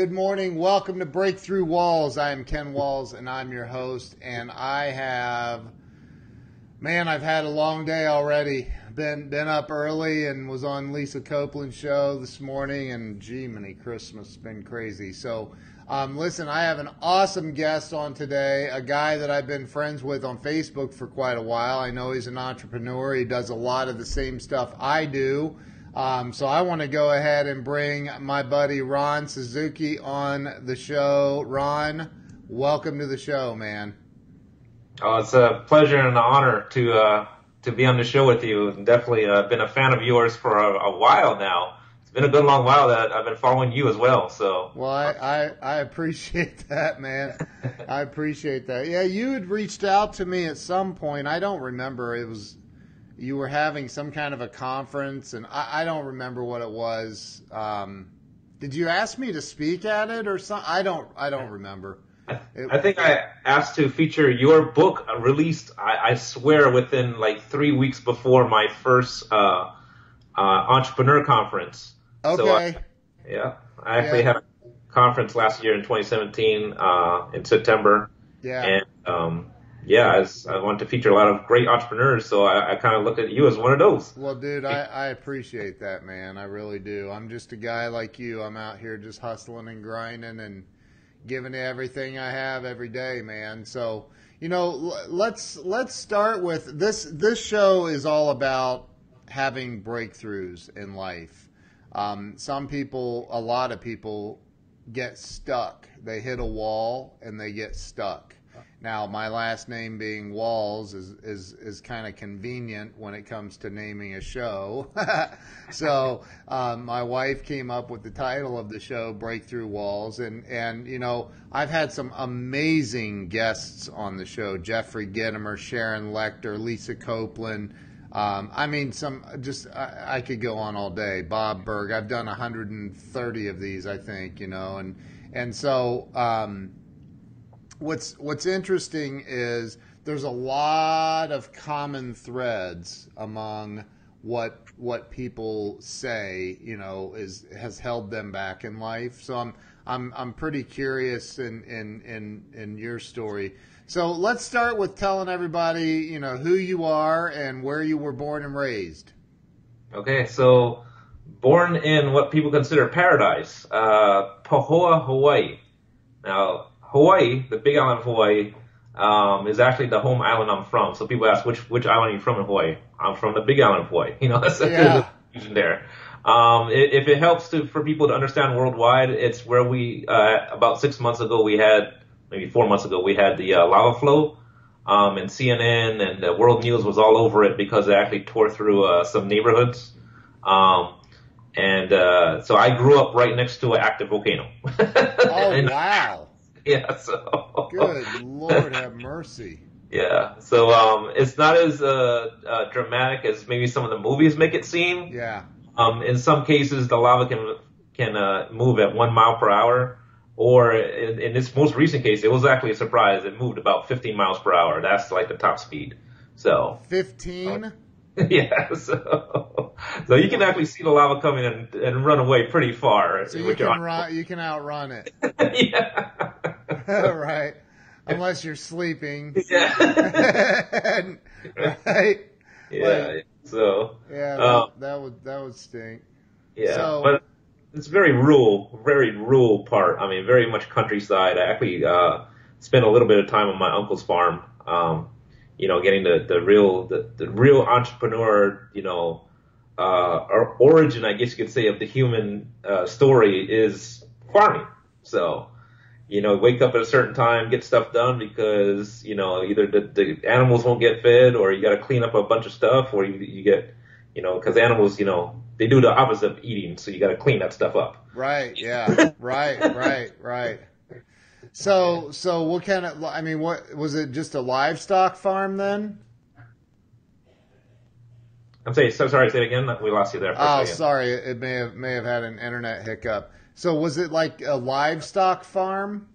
Good morning. Welcome to Breakthrough Walls. I am Ken Walls and I'm your host. And I have, man, I've had a long day already. Been been up early and was on Lisa Copeland's show this morning. And gee, many Christmas has been crazy. So, um, listen, I have an awesome guest on today. A guy that I've been friends with on Facebook for quite a while. I know he's an entrepreneur. He does a lot of the same stuff I do. Um, so I want to go ahead and bring my buddy Ron Suzuki on the show. Ron, welcome to the show, man. Oh, it's a pleasure and an honor to uh, to be on the show with you. Definitely uh, been a fan of yours for a, a, while now. It's been a good long while that I've been following you as well. So well, I I, I appreciate that, man. I appreciate that. Yeah, you had reached out to me at some point. I don't remember. It was you were having some kind of a conference, and I, I don't remember what it was. Um, did you ask me to speak at it or something? I don't. I don't remember. It, I think I asked to feature your book released. I, I swear within like three weeks before my first uh, uh, entrepreneur conference. Okay. So I, yeah, I actually yeah. had a conference last year in 2017 uh, in September. Yeah. And um, yeah, I, I want to feature a lot of great entrepreneurs, so I, I kind of looked at you as one of those. Well, dude, I, I appreciate that, man. I really do. I'm just a guy like you. I'm out here just hustling and grinding and giving everything I have every day, man. So, you know, let's let's start with this. This show is all about having breakthroughs in life. Um, some people, a lot of people, get stuck. They hit a wall and they get stuck now, my last name being Walls is is, is kind of convenient when it comes to naming a show. so um, my wife came up with the title of the show, Breakthrough Walls, and and you know I've had some amazing guests on the show: Jeffrey Gitomer, Sharon Lechter, Lisa Copeland. Um, I mean, some just I, I, could go on all day. Bob Burg. I've done 130 of these, I think. You know, and and so. Um, what's what's interesting is there's a lot of common threads among what what people say you know is has held them back in life. So i'm i'm i'm pretty curious in in in in your story. So let's start with telling everybody you know who you are and where you were born and raised. Okay so born in what people consider paradise uh pahoa hawaii. Now Hawaii, the big island of Hawaii, um, is actually the home island I'm from. So people ask, which which island are you from in Hawaii? I'm from the big island of Hawaii. You know, that's yeah. confusion there. Um, if it helps to, for people to understand worldwide, it's where we, uh, about six months ago, we had, maybe four months ago, we had the uh, lava flow. Um, and CNN and uh, World News was all over it because it actually tore through uh, some neighborhoods. Um, and uh, so I grew up right next to an active volcano. oh, and, wow. yeah. So good Lord, have mercy. Yeah. So um, it's not as uh, uh, dramatic as maybe some of the movies make it seem. Yeah. Um, in some cases, the lava can can uh, move at one mile per hour, or in, in this most recent case, it was actually a surprise. It moved about 15 miles per hour. That's like the top speed. So 15. yeah, so so you can actually see the lava coming and, and run away pretty far. So you can run, you can outrun it. yeah. right. Unless you're sleeping. Yeah. right. Yeah. Like, so. Yeah, that, um, that, would that would stink. Yeah. So, but it's very rural, very rural part. I mean, very much countryside. I actually uh, spent a little bit of time on my uncle's farm. Um, you know, getting the, the real the, the real entrepreneur, you know, uh, or origin, I guess you could say, of the human uh, story is farming. So, you know, wake up at a certain time, get stuff done because, you know, either the, the animals won't get fed or you got to clean up a bunch of stuff or you, you get, you know, because animals, you know, they do the opposite of eating, so you got to clean that stuff up. Right. Yeah. right. Right. Right. So, so what kind of? I mean, what was it? Just a livestock farm then? I'm saying, so sorry. Say it again. We lost you there. oh, sorry. It may have may have had an internet hiccup. So, was it like a livestock farm?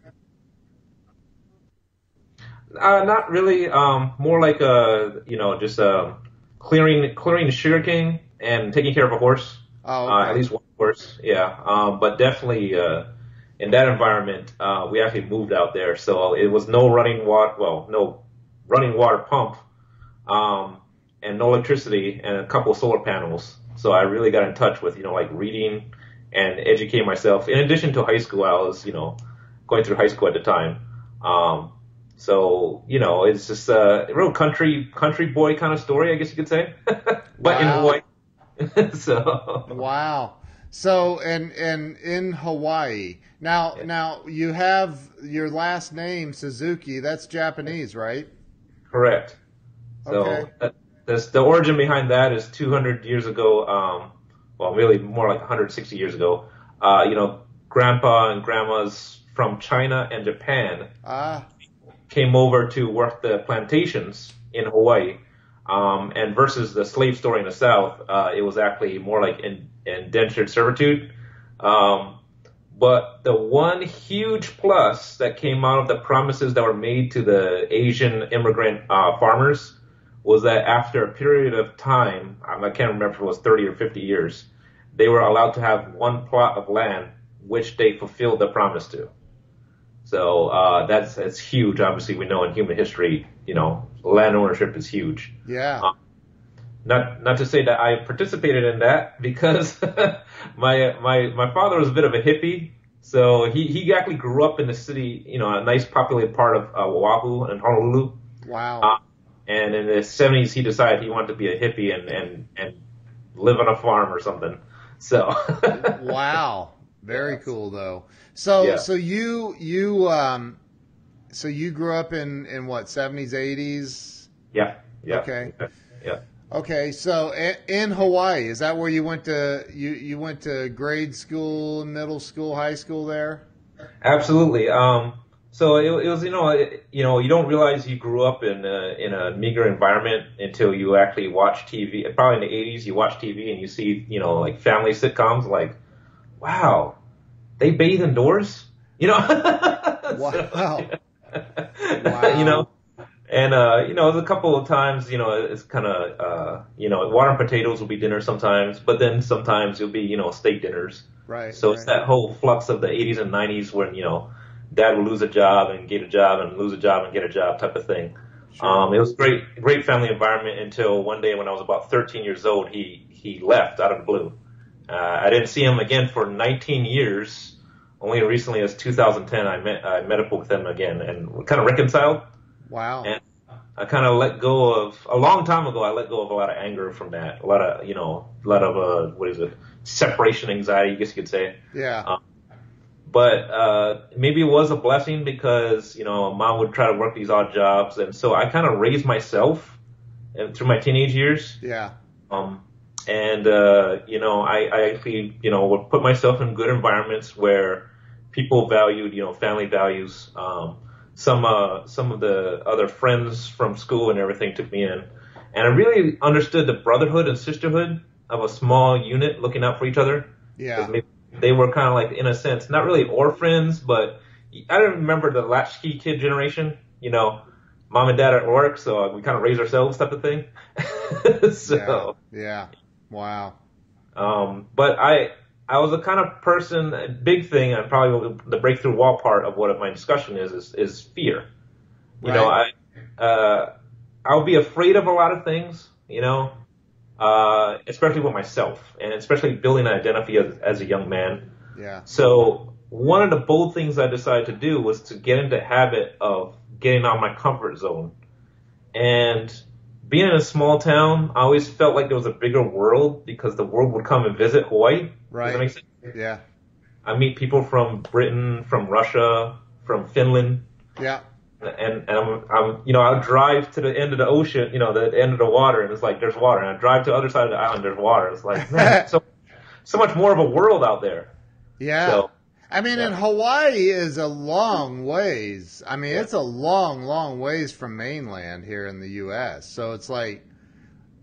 Uh, not really. Um, more like a you know just uh, clearing clearing sugarcane and taking care of a horse. Oh, okay. uh, at least one horse. Yeah. Um, but definitely. Uh, in that environment, uh, we actually moved out there. So it was no running water, well, no running water pump, um, and no electricity and a couple of solar panels. So I really got in touch with, you know, like reading and educating myself. In addition to high school, I was, you know, going through high school at the time. Um, so, you know, it's just a real country, country boy kind of story, I guess you could say. but Wow. in Hawaii. so. Wow. So and and in Hawaii now Yeah. now you have your last name Suzuki. That's Japanese, right? Correct. So Okay. that, that's, the origin behind that is 200 years ago. Um, well, really more like 160 years ago. Uh, you know, grandpa and grandmas from China and Japan Ah, came over to work the plantations in Hawaii. Um, and versus the slave story in the South, uh, it was actually more like in, indentured servitude. Um, but the one huge plus that came out of the promises that were made to the Asian immigrant uh, farmers was that after a period of time, um, I can't remember if it was 30 or 50 years, they were allowed to have one plot of land which they fulfilled the promise to. So uh, that's that's huge. Obviously, we know in human history, you know, land ownership is huge. yeah. Uh, Not not to say that I participated in that because my my my father was a bit of a hippie. So he he actually grew up in the city, you know, a nice populated part of uh, Oahu and Honolulu. Wow. Uh, and in the 70s, he decided he wanted to be a hippie and and and live on a farm or something. So wow. Very cool though. So Yeah. so you you um so you grew up in in what 70s 80s? yeah, yeah, Okay. yeah. Okay, so in Hawaii, is that where you went to you you went to grade school, middle school, high school there? Absolutely. Um, so it, it was, you know, it, you know, you don't realize you grew up in a, in a meager environment until you actually watch TV. Probably in the '80s, you watch TV and you see, you know, like family sitcoms. Like, wow, they bathe indoors. You know. Wow. Wow. You know. And uh, you know, there's a couple of times, you know, it's kind of, uh, you know, water and potatoes will be dinner sometimes, but then sometimes it'll be, you know, steak dinners. Right. So it's that whole flux of the 80s and 90s when, you know, dad would lose a job and get a job and lose a job and get a job type of thing. Sure. Um, it was great, great family environment until one day when I was about 13 years old, he, he left out of the blue. Uh, I didn't see him again for 19 years. Only recently as 2010, I met, I met up with him again and kind of reconciled. Wow. And I kind of let go of a long time ago. I let go of a lot of anger from that. A lot of you know, a lot of uh, what is it? Separation anxiety, I guess you could say. yeah. um, But uh, maybe it was a blessing because you know, mom would try to work these odd jobs, and so I kind of raised myself and through my teenage years. yeah. Um, and uh, you know, I, I actually you know would put myself in good environments where people valued you know family values. Um, some uh, some of the other friends from school and everything took me in, and I really understood the brotherhood and sisterhood of a small unit looking out for each other. Yeah. They were kind of like, in a sense, not really orphans, but I don't remember the latchkey kid generation. You know, mom and dad are at work, so we kind of raise ourselves type of thing. so, Yeah. Yeah. Wow. um, but I, I was the kind of person, big thing, and probably the breakthrough wall part of what my discussion is, is, is fear. You know, I, uh, I'll be afraid of a lot of things, you know, uh, especially with myself, and especially building an identity as, as a young man. Yeah. So one of the bold things I decided to do was to get into the habit of getting out of my comfort zone. And being in a small town, I always felt like there was a bigger world because the world would come and visit Hawaii. Does Right. that make sense? Yeah. I meet people from Britain, from Russia, from Finland, Yeah. and and I'm, I'm you know I'll drive to the end of the ocean, you know the end of the water, and it's like there's water, and I drive to the other side of the island, there's water. It's like man, so so much more of a world out there. Yeah. So I mean, yeah. and Hawaii is a long ways. I mean, Yeah. it's a long, long ways from mainland here in the U.S. So it's like,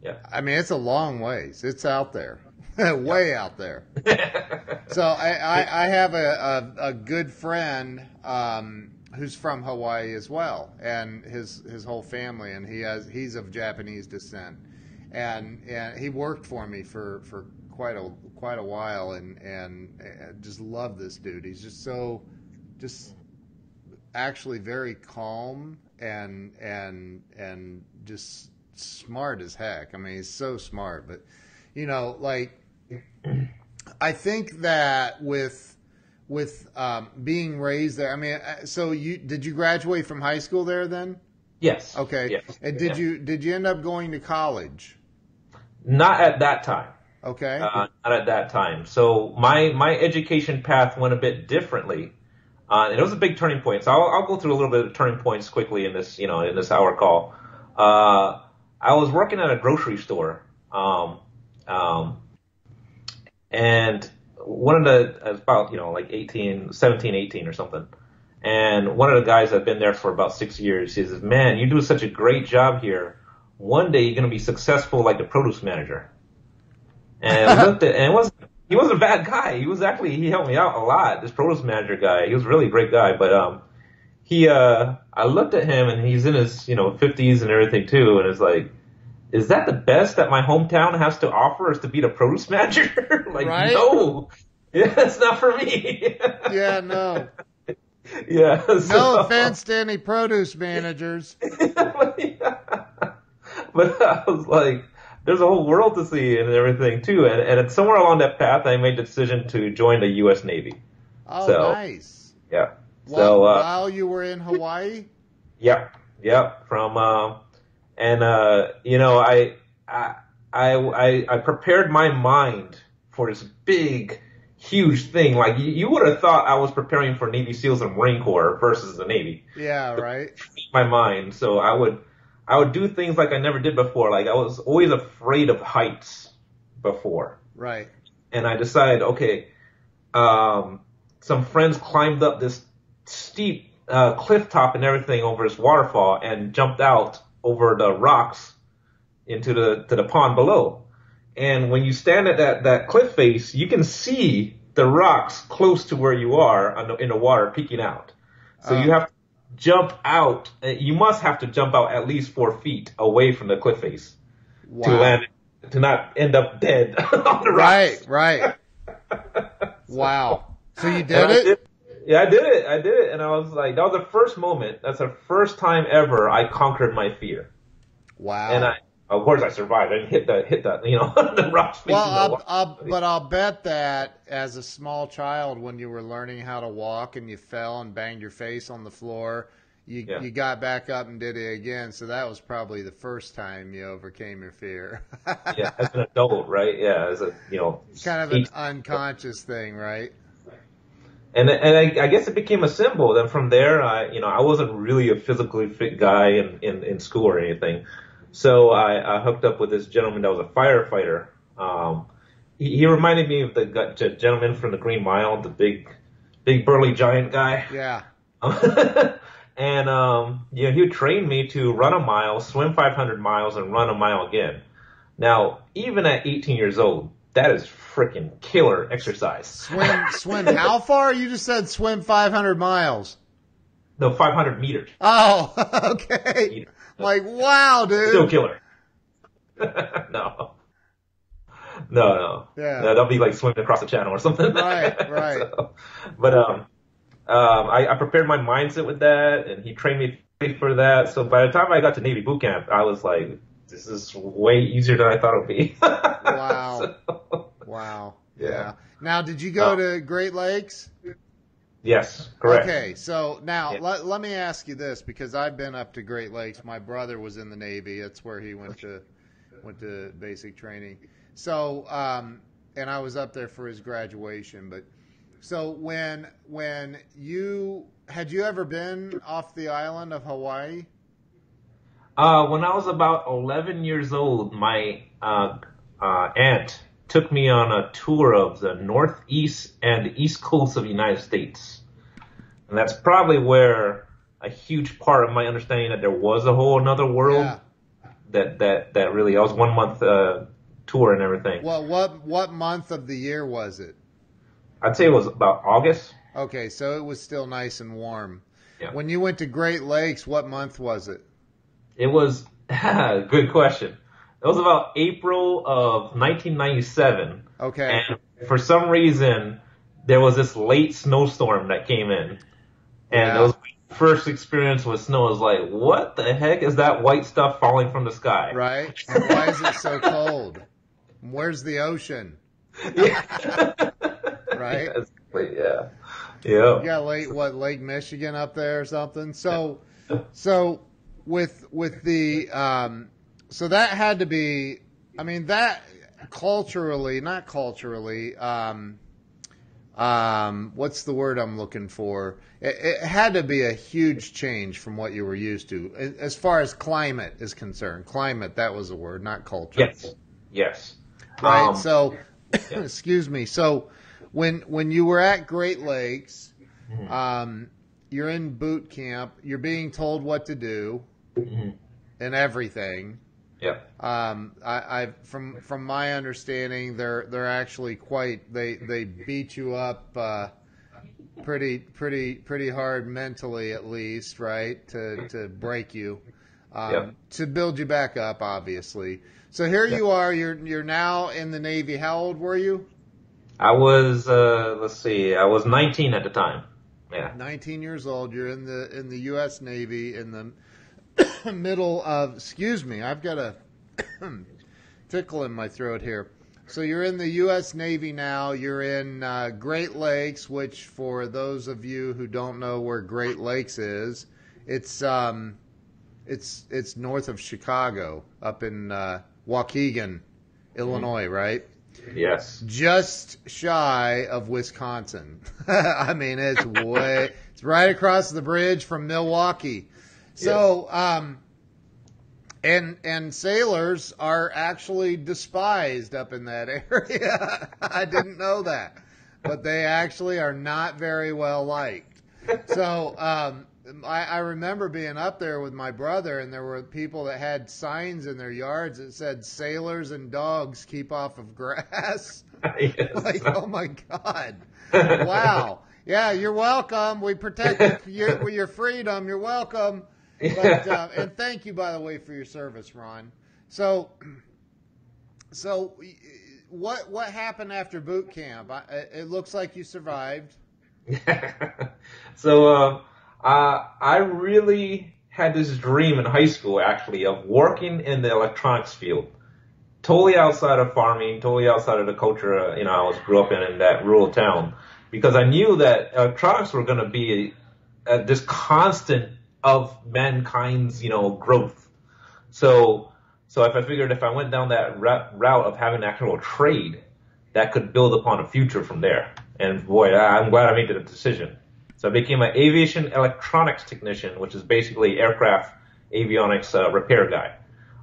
yeah. I mean, it's a long ways. It's out there, way out there. So I, I, I have a, a, a good friend um, who's from Hawaii as well, and his his whole family, and he has he's of Japanese descent, and and he worked for me for for quite a quite a while, and and uh, just love this dude. He's just so just actually very calm and and and just smart as heck. I mean, he's so smart. But you know, like I think that with with um, being raised there. I mean, uh, so you did you graduate from high school there then? Yes. Okay. Yes. And did Yeah. you did you end up going to college? Not at that time. Okay. Uh, not at that time. So my my education path went a bit differently, uh, and it was a big turning point. So I'll, I'll go through a little bit of turning points quickly in this you know in this hour call. Uh, I was working at a grocery store, um, um, and one of the was about you know like 18, 17, 18 or something. And one of the guys that had been there for about six years, he says, "Man, you do such a great job here. One day you're going to be successful like the produce manager." And I looked at, and it was he wasn't a bad guy. He was actually he helped me out a lot. This produce manager guy, he was a really great guy. But um, he uh, I looked at him and he's in his you know 50s and everything too, and it's like, is that the best that my hometown has to offer is to be the produce manager? like Right? no, yeah, it's not for me. yeah. No. yeah. No offense to any produce managers. but I was like, there's a whole world to see and everything too. And, and it's somewhere along that path, I made the decision to join the U.S. Navy. Oh, So- nice. Yeah. While, So, uh, while you were in Hawaii. Yep, yep. From um, and uh, you know, I, I, I, I, I prepared my mind for this big, huge thing. Like you, you would have thought I was preparing for Navy SEALs and Marine Corps versus the Navy. Yeah. Right. my mind. So I would, I would do things like I never did before. Like I was always afraid of heights before, Right. and I decided, okay, um, some friends climbed up this steep uh, cliff top and everything over this waterfall and jumped out over the rocks into the to the pond below. And when you stand at that that cliff face, you can see the rocks close to where you are on the, in the water peeking out. So Oh. you have to jump out. uh, You must have to jump out at least four feet away from the cliff face Wow. to land to not end up dead on the rocks. Right. Right. Wow. So you did it? yeah, I did it. I did it, and I was like, that was the first moment. That's the first time ever I conquered my fear, Wow. and I, of course, I survived. I didn't hit the hit the you know the rocks. Well, I'll. I'll, but I'll bet that as a small child, when you were learning how to walk and you fell and banged your face on the floor, you Yeah. you got back up and did it again. So that was probably the first time you overcame your fear. yeah, as an adult, right? Yeah, as a you know, kind of an unconscious thing, right? and and I, I guess it became a symbol. Then from there, I you know I wasn't really a physically fit guy in in, in school or anything, so I, I hooked up with this gentleman that was a firefighter. Um, he, he reminded me of the gentleman from the Green Mile, the big, big burly giant guy. Yeah. and um, you know, he would train me to run a mile, swim 500 miles, and run a mile again. Now, even at 18 years old, that is freaking killer exercise. Swim, swim. How far? You just said swim 500 miles. No, 500 meters. Oh, okay. Like, wow, dude. Still killer. no. No, no. Yeah. No, that'll be like swimming across the channel or something. Right, right. So, but um, um, I, I prepared my mindset with that, and he trained me for that. So by the time I got to Navy boot camp, I was like, this is way easier than I thought it would be. Wow. So, Wow. Yeah. Yeah. Now, did you go Oh. to Great Lakes? Yes, correct. Okay, so now Yeah. let, let me ask you this because I've been up to Great Lakes. My brother was in the Navy. That's where he went to went to basic training. So, um, and I was up there for his graduation. But so when when you had you ever been off the island of Hawaii? Uh, when I was about 11 years old, my uh, uh, aunt took me on a tour of the northeast and east coast of the United States. And that's probably where a huge part of my understanding that there was a whole another world Yeah. that, that, that really, I was one month uh, tour and everything. Well, what what month of the year was it? I'd say it was about August. Okay, so it was still nice and warm. Yeah. When you went to Great Lakes, what month was it? It was, good question. It was about April of 1997. Okay. And for some reason, there was this late snowstorm that came in, and Yeah. it was my first experience with snow. I was like, "What the heck is that white stuff falling from the sky?" Right? And why is it so cold? Where's the ocean? Yeah. Right? Exactly, yeah. Yeah. You got Lake what Lake Michigan up there or something. So so with with the um so that had to be I mean that culturally not culturally um um what's the word I'm looking for it, it had to be a huge change from what you were used to as far as climate is concerned climate that was a word not culture Yes. Yes. right? Um, so, yeah. excuse me. So, when when you were at Great Lakes, Mhm. um, you're in boot camp. You're being told what to do mhm. and everything. Yep. Um, I, I from from my understanding, they're they're actually quite they they beat you up uh, pretty pretty pretty hard mentally at least, right? To to break you, um, Yep. to build you back up, obviously. So here Yep. you are. You're you're now in the Navy. How old were you? I was uh let's see, I was 19 at the time. Yeah. 19 years old. You're in the in the U.S. Navy in the middle of. Excuse me, I've got a tickle in my throat here. So you're in the U.S. Navy now. You're in uh, Great Lakes, which for those of you who don't know where Great Lakes is, it's um, it's it's north of Chicago, up in uh, Waukegan, Illinois, right? Yes. just shy of Wisconsin. I mean, it's way, it's right across the bridge from Milwaukee. So, um, and and sailors are actually despised up in that area. I didn't know that, but they actually are not very well liked. So, um, I, I remember being up there with my brother, and there were people that had signs in their yards that said "Sailors and dogs keep off of grass." yes. like, oh my god, wow. Yeah, you're welcome. We protect your, your freedom. You're welcome. But, uh, and thank you, by the way, for your service, Ron. So, so what what happened after boot camp? I, it looks like you survived. so uh, uh, I really had this dream in high school, actually, of working in the electronics field. Totally outside of farming, totally outside of the culture, uh, you know, I was grew up in in that rural town, because I knew that electronics were going to be uh, this constant of mankind's, you know, growth. So, so if I figured if I went down that route of having an actual trade, that could build upon a future from there. And boy, I- I'm glad I made the decision. So I became an aviation electronics technician, which is basically aircraft avionics uh, repair guy.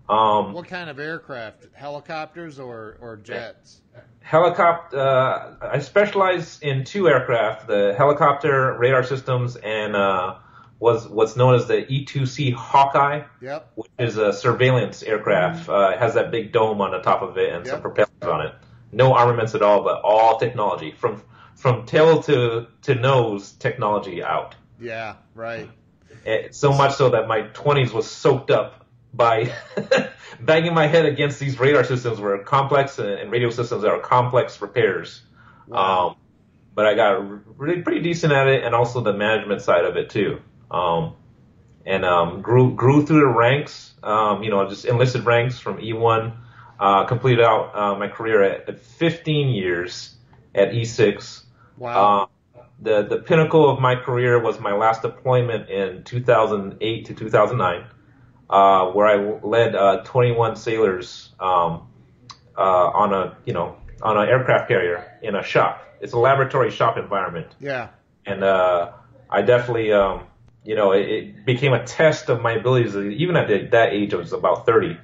Um, What kind of aircraft? Helicopters or or jets? helicopter. Uh, I specialize in two aircraft: the helicopter radar systems and uh, was what's known as the E2C Hawkeye, Yep. which is a surveillance aircraft. Uh, it has that big dome on the top of it and some propellers on it. No armaments at all, but all technology from from tail to to nose technology out. Yeah. Right. Eh, so much so that my 20s was soaked up by banging my head against these radar systems were complex and, and radio systems that are complex repairs. Wow. Um, but I got really pretty decent at it and also the management side of it too. Um, and um, grew grew through the ranks. Um, you know, just enlisted ranks from E1. Uh, completed out uh, my career at, at 15 years at E6. Wow. Uh, the the pinnacle of my career was my last deployment in 2008 to 2009, uh, where I led uh, 21 sailors um, uh, on a you know on an aircraft carrier in a shop. It's a laboratory shop environment, yeah. and uh, I definitely um, you know it, it became a test of my abilities. Even at the, that age, I was about 30.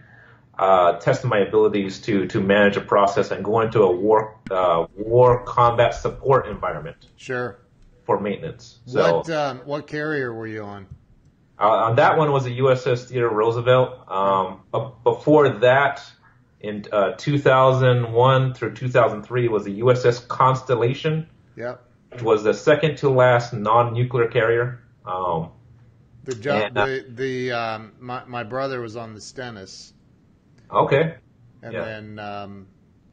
Uh, tested my abilities to to manage a process and go into a war uh, war combat support environment Sure. for maintenance. So what um, what carrier were you on? uh, on that one was a USS Theodore Roosevelt. Um, but before that, in uh, 2001 through 2003, was the USS Constellation, Yep. which was the second to last non-nuclear carrier. Um, The jo- And, uh, the the um, my my brother was on the Stennis, okay, and Yeah. then um,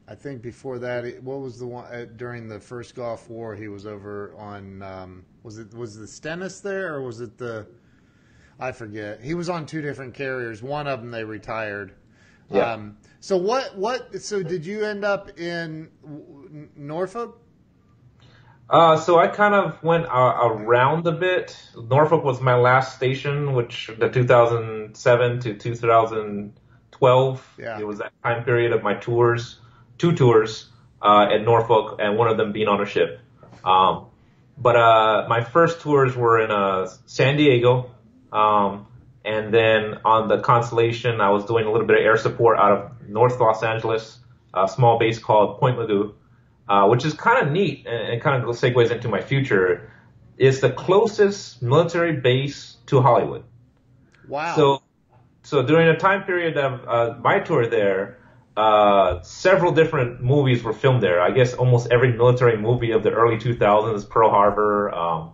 I think before that, it- what was the one uh, during the first Gulf War? He was over on. Um, was it was the Stennis there, or was it the? I forget. He was on two different carriers. One of them they retired. Yeah. Um, so what? What? So did you end up in Norfolk? Uh, so I kind of went uh, around a bit. Norfolk was my last station, which the 2007 to 2012. Yeah. It was that time period of my tours, two tours uh, at Norfolk, and one of them being on a ship. Um, but uh, my first tours were in uh, San Diego, um, and then on the Constellation, I was doing a little bit of air support out of North Los Angeles, a small base called Point Mugu uh, which is kind of neat and, and kind of segues into my future. It's the closest military base to Hollywood. Wow. So, so during a time period of uh, my tour there, uh, several different movies were filmed there. I guess almost every military movie of the early 2000s, Pearl Harbor, um,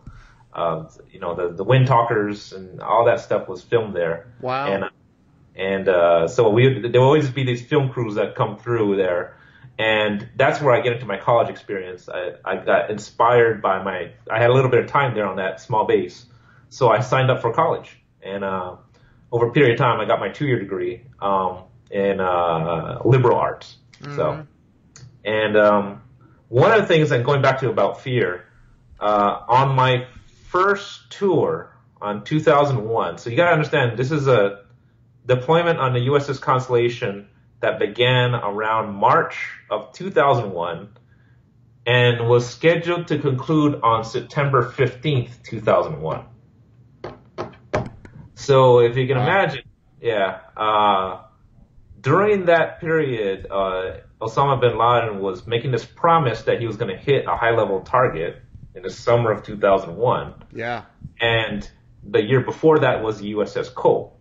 uh, you know, the the Wind Talkers and all that stuff was filmed there. Wow. And and uh, so we there will always be these film crews that come through there, and that's where I get into my college experience. I, I got inspired by my I had a little bit of time there on that small base, so I signed up for college, and uh, over a period of time, I got my two year degree um, in uh, liberal arts. So, and um, one of the things, and going back to about fear, uh, on my first tour on 2001. So you got to understand, this is a deployment on the USS Constellation that began around March of 2001 and was scheduled to conclude on September 15th, 2001. So if you can imagine, yeah, uh, during that period, uh, Osama bin Laden was making this promise that he was going to hit a high level target in the summer of 2001 yeah. and the year before that was the USS Cole.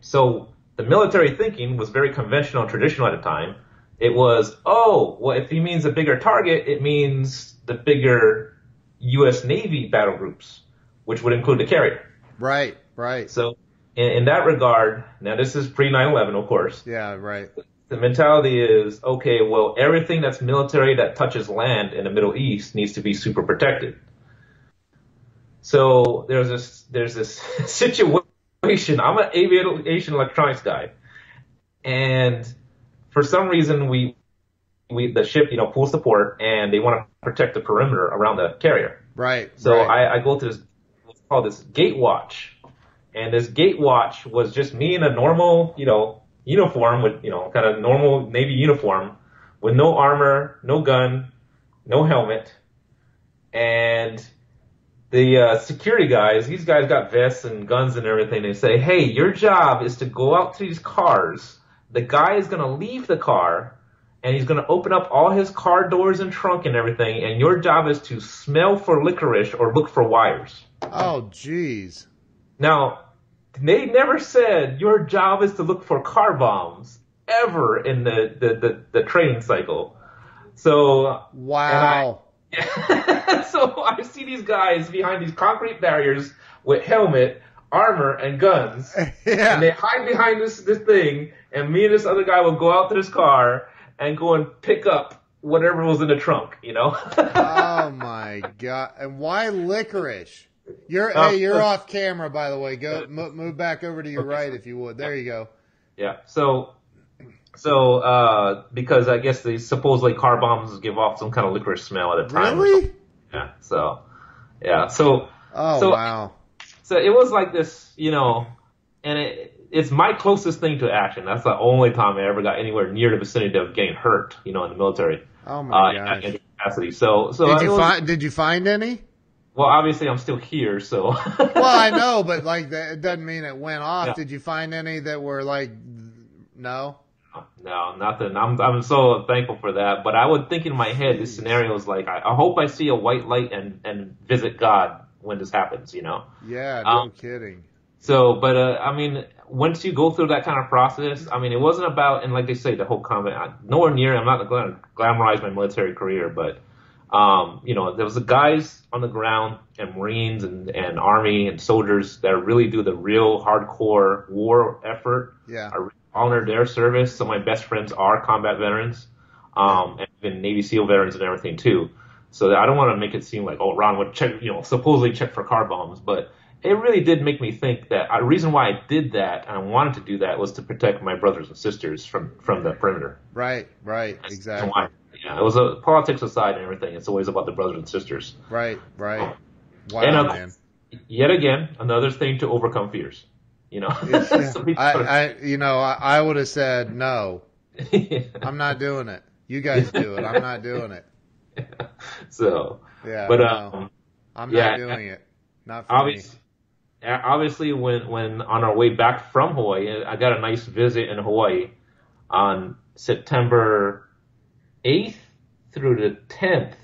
So the military thinking was very conventional and traditional at the time. It was, oh, well, if he means a bigger target, it means the bigger U.S. Navy battle groups, which would include the carrier. Right. Right. So in, in that regard, now this is pre 9/11, of course. Yeah. Right. The mentality is, okay, well, everything that's military that touches land in the Middle East needs to be super protected. So there's this, there's this situation. I'm an aviation electronics guy. And for some reason, we, we, the ship, you know, pulls the port and they want to protect the perimeter around the carrier. Right. So right. I, I go to this, what's called this gate watch. And this gate watch was just me in a normal, you know, uniform with, you know, kind of normal Navy uniform with no armor, no gun, no helmet. And the uh, security guys, these guys got vests and guns and everything. They say, hey, your job is to go out to these cars. The guy is going to leave the car and he's going to open up all his car doors and trunk and everything. And your job is to smell for licorice or look for wires. oh, jeez. Now, they never said your job is to look for car bombs ever in the, the, the, the training cycle. So, Wow. so I see these guys behind these concrete barriers with helmet, armor, and guns. yeah. And they hide behind this, this thing, and me and this other guy will go out to this car and go and pick up whatever was in the trunk, you know? oh my god! And why licorice? You're Uh, hey, you're uh, off camera by the way. Go mo- move back over to your right if you would. There you go. Yeah. So, so uh, because I guess they supposedly car bombs give off some kind of licorice smell at the time. Really? Yeah. So, yeah. So, Oh So- wow. so it was like this, you know, and it it's my closest thing to action. That's the only time I ever got anywhere near the vicinity of getting hurt, you know, in the military. Oh Uh, my that gosh. capacity. So, so Did you was- find? Did you find any? Well, obviously I'm still here, so. Well, I know, but like that, it doesn't mean it went off. Yeah. Did you find any that were like, no? No, nothing. I'm I'm so thankful for that. But I would think in my head, this scenario is like, I, I hope I see a white light and and visit God when this happens. You know. Yeah, no Um, kidding. So, but uh, I mean, once you go through that kind of process, I mean, it wasn't about, and like they say, the whole comment. I- Nowhere near. I'm not going to glamorize my military career, but um, you know, there was the guys on the ground and Marines and and Army and soldiers that really do the real hardcore war effort. Yeah. Really honor their service. Some of my best friends are combat veterans. um, and even Navy SEAL veterans and everything too. So I don't want to make it seem like oh Ron would check, you know, supposedly check for car bombs, but it really did make me think that the reason why I did that and I wanted to do that was to protect my brothers and sisters from from the perimeter. Right, right, That's exactly. why- yeah, it was a politics aside and everything. It's always about the brothers and sisters. Right, right. Wow, And, uh, man. Yet again, another thing to overcome fears. You know, So I, I, you know, I, I would have said no. I'm not doing it. You guys do it. I'm not doing it. so, Yeah, but no, um, I'm yeah, not doing it. Not for me. obviously, obviously, when when on our way back from Hawaii, I got a nice visit in Hawaii on September eighth through the tenth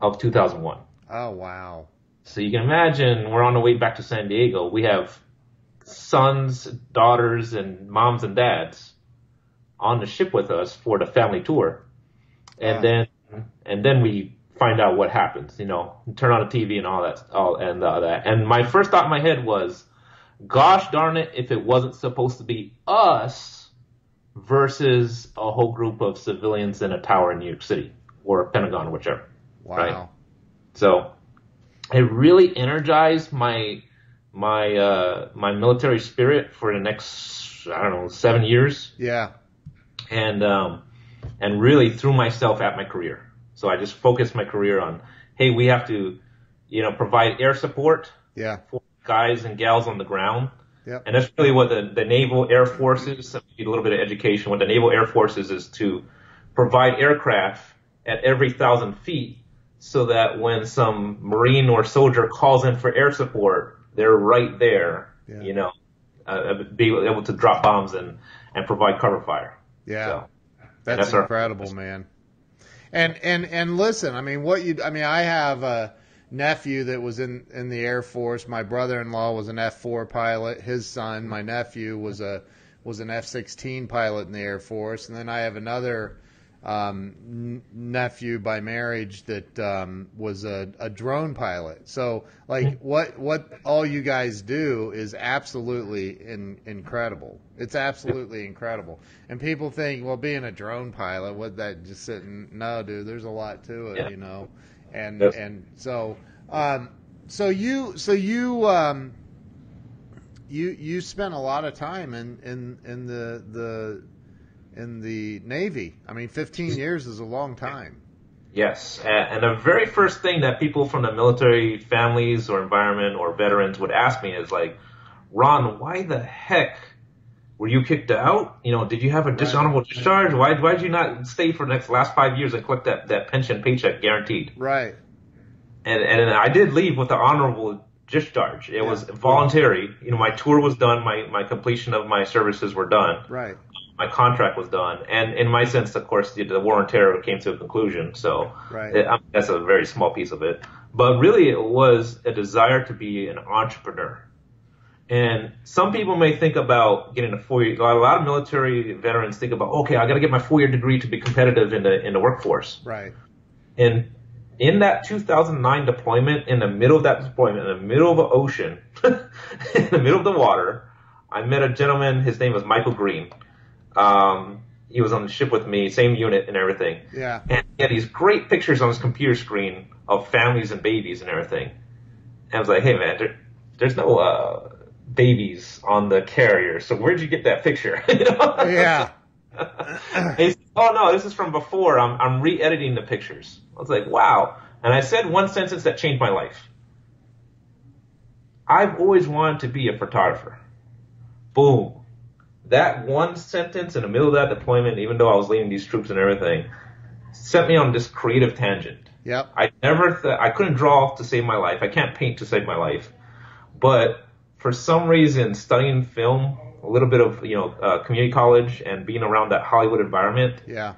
of two thousand one. Oh wow. So you can imagine we're on the way back to San Diego. We have sons, daughters, and moms and dads on the ship with us for the family tour, and Wow. then and then we find out what happens. You know, turn on the TV and all that, all and that. And my first thought in my head was, "Gosh darn it! If it wasn't supposed to be us versus a whole group of civilians in a tower in New York City or Pentagon or whichever." Wow. Right. So it really energized my my uh, my military spirit for the next I don't know seven years, Yeah. and um, and really threw myself at my career. So I just focused my career on, hey, we have to, you know, provide air support Yeah. for guys and gals on the ground. Yep. And that's really what the, the Naval Air Forces, so need a little bit of education, what the Naval Air Forces is to provide aircraft at every thousand feet so that when some Marine or soldier calls in for air support, they're right there, Yeah. you know, uh, be able to drop bombs and, and provide cover fire. Yeah. So, That's, that's our- incredible, man. And and and listen, I mean, what you, I mean, I have a nephew that was in in the Air Force. My brother-in-law was an F4 pilot. His son, my nephew, was a was an F16 pilot in the Air Force. And then I have another um, n- nephew by marriage that um, was a, a drone pilot. So, like, what what all you guys do is absolutely in, incredible. It's absolutely incredible. And people think, well, being a drone pilot, what that just sitting? No, dude, there's a lot to it, Yeah. you know. And Yes. and so, um, so you so you um, you you spent a lot of time in in in the the in the Navy. I mean, 15 years is a long time. Yes, and the very first thing that people from the military families or environment or veterans would ask me is like, Ron, why the heck were you kicked out? You know, did you have a dishonorable discharge? Why why did you not stay for the next last five years and collect that, that pension paycheck guaranteed? Right. And and I did leave with the honorable discharge. It was voluntary. You know, my tour was done, my my completion of my services were done Right. My contract was done, and in my sense, of course, the, the war on terror came to a conclusion. So Right. it- um, that's a very small piece of it. But really, it was a desire to be an entrepreneur. And some people may think about getting a four year. A lot of military veterans think about, okay, I got to get my four year degree to be competitive in the in the workforce. Right. And in that 2009 deployment, in the middle of that deployment, in the middle of the ocean, in the middle of the water, I met a gentleman. His name was Michael Green. Um, he was on the ship with me, same unit and everything. Yeah. And he had these great pictures on his computer screen of families and babies and everything. And I was like, hey man, there, there's no uh, babies on the carrier, so where'd you get that picture? you know? Yeah. Said, oh no, this is from before. I'm I'm re-editing the pictures. I was like, wow. And I said one sentence that changed my life. I've always wanted to be a photographer. Boom. That one sentence in the middle of that deployment, even though I was leading these troops and everything, sent me on this creative tangent. Yep. I never th- I couldn't draw to save my life. I can't paint to save my life. But for some reason, studying film, a little bit of you know uh, community college, and being around that Hollywood environment Yeah.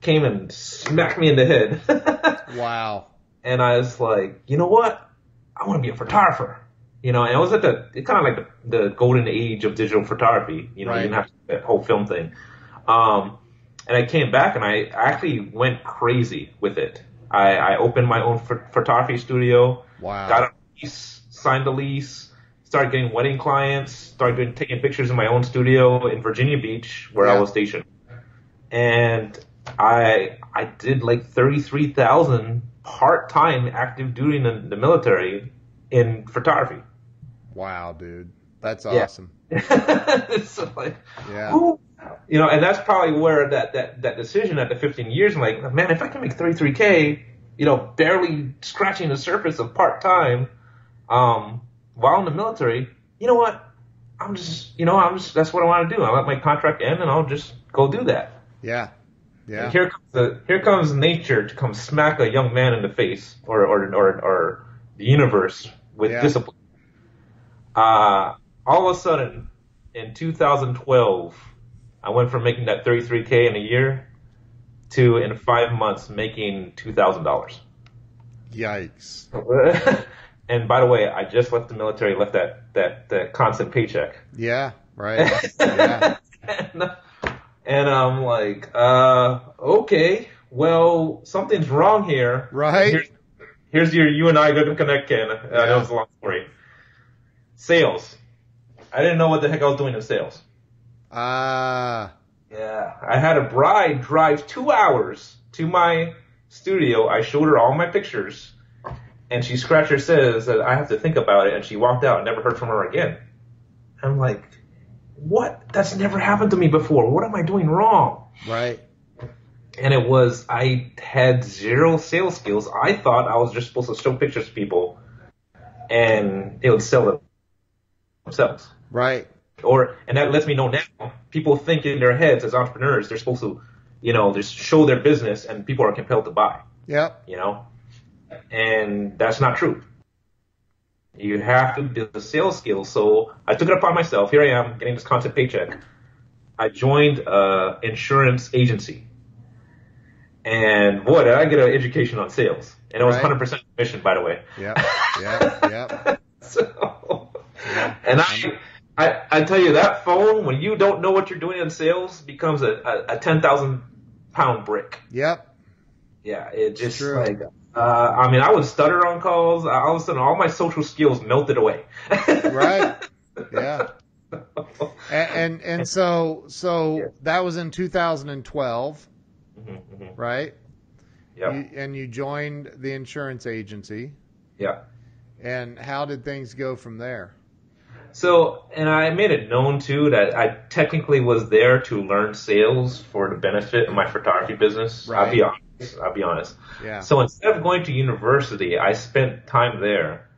came and smacked me in the head. Wow. and I was like, you know what? I want to be a photographer. You know, and it was at the kind of like the, the golden age of digital photography. You know, Right. you didn't have to, that whole film thing. Um, and I came back and I actually went crazy with it. I, I opened my own ph- photography studio, Wow. got a lease, signed a lease, started getting wedding clients, started doing, taking pictures in my own studio in Virginia Beach where I was stationed. And I I did like thirty three thousand part time active duty in the, the military in photography. Wow, dude, that's Yeah. awesome. it's like, Yeah. who- you know, and that's probably where that, that, that decision at the 15 years, I'm like, man, if I can make 33k, you know, barely scratching the surface of part time, um, while in the military, you know what? I'm just, you know, I'm just, that's what I want to do. I'll let my contract end and I'll just go do that. Yeah. Yeah. And here comes the, here comes nature to come smack a young man in the face or, or, or, or the universe with Yeah. discipline. Uh, all of a sudden, in 2012, I went from making that 33k in a year to in five months making $2,000. Yikes. and by the way, I just left the military, left that, that, that constant paycheck. Yeah. Right. Yeah. and, and I'm like, uh, okay, well, something's wrong here. Right. Here's, here's your you and I good to connect, Ken. I know Yeah. it's a long story. Sales. I didn't know what the heck I was doing in sales. Ah. Yeah. I had a bride drive two hours to my studio. I showed her all my pictures, and she scratched her says that I have to think about it, and she walked out and never heard from her again. I'm like, what? That's never happened to me before. What am I doing wrong? right. and it was I had zero sales skills. I thought I was just supposed to show pictures to people, and it would sell them themselves. Right. Or and that lets me know now people think in their heads as entrepreneurs they're supposed to, you know, just show their business and people are compelled to buy. Yeah. You know, and that's not true. You have to build the sales skills. So I took it upon myself. Here I am getting this constant paycheck. I joined a insurance agency. And boy, did I get an education on sales. And it was Right. 100% commission, by the way. Yeah, Yep. Yep. so, Yeah. And I, I, I tell you that phone, when you don't know what you're doing in sales, becomes a, a, a 10,000 pound brick. Yep. Yeah, it just true. like, uh, I mean, I would stutter on calls. All of a sudden, all my social skills melted away. Right. Yeah. And and, and so so Yeah. that was in 2012, Mhm, mhm. right? Yeah, and you joined the insurance agency. yeah. And how did things go from there? So, and I made it known too that I technically was there to learn sales for the benefit of my photography business. I'll be honest. I'll be honest. Yeah. So instead of going to university, I spent time there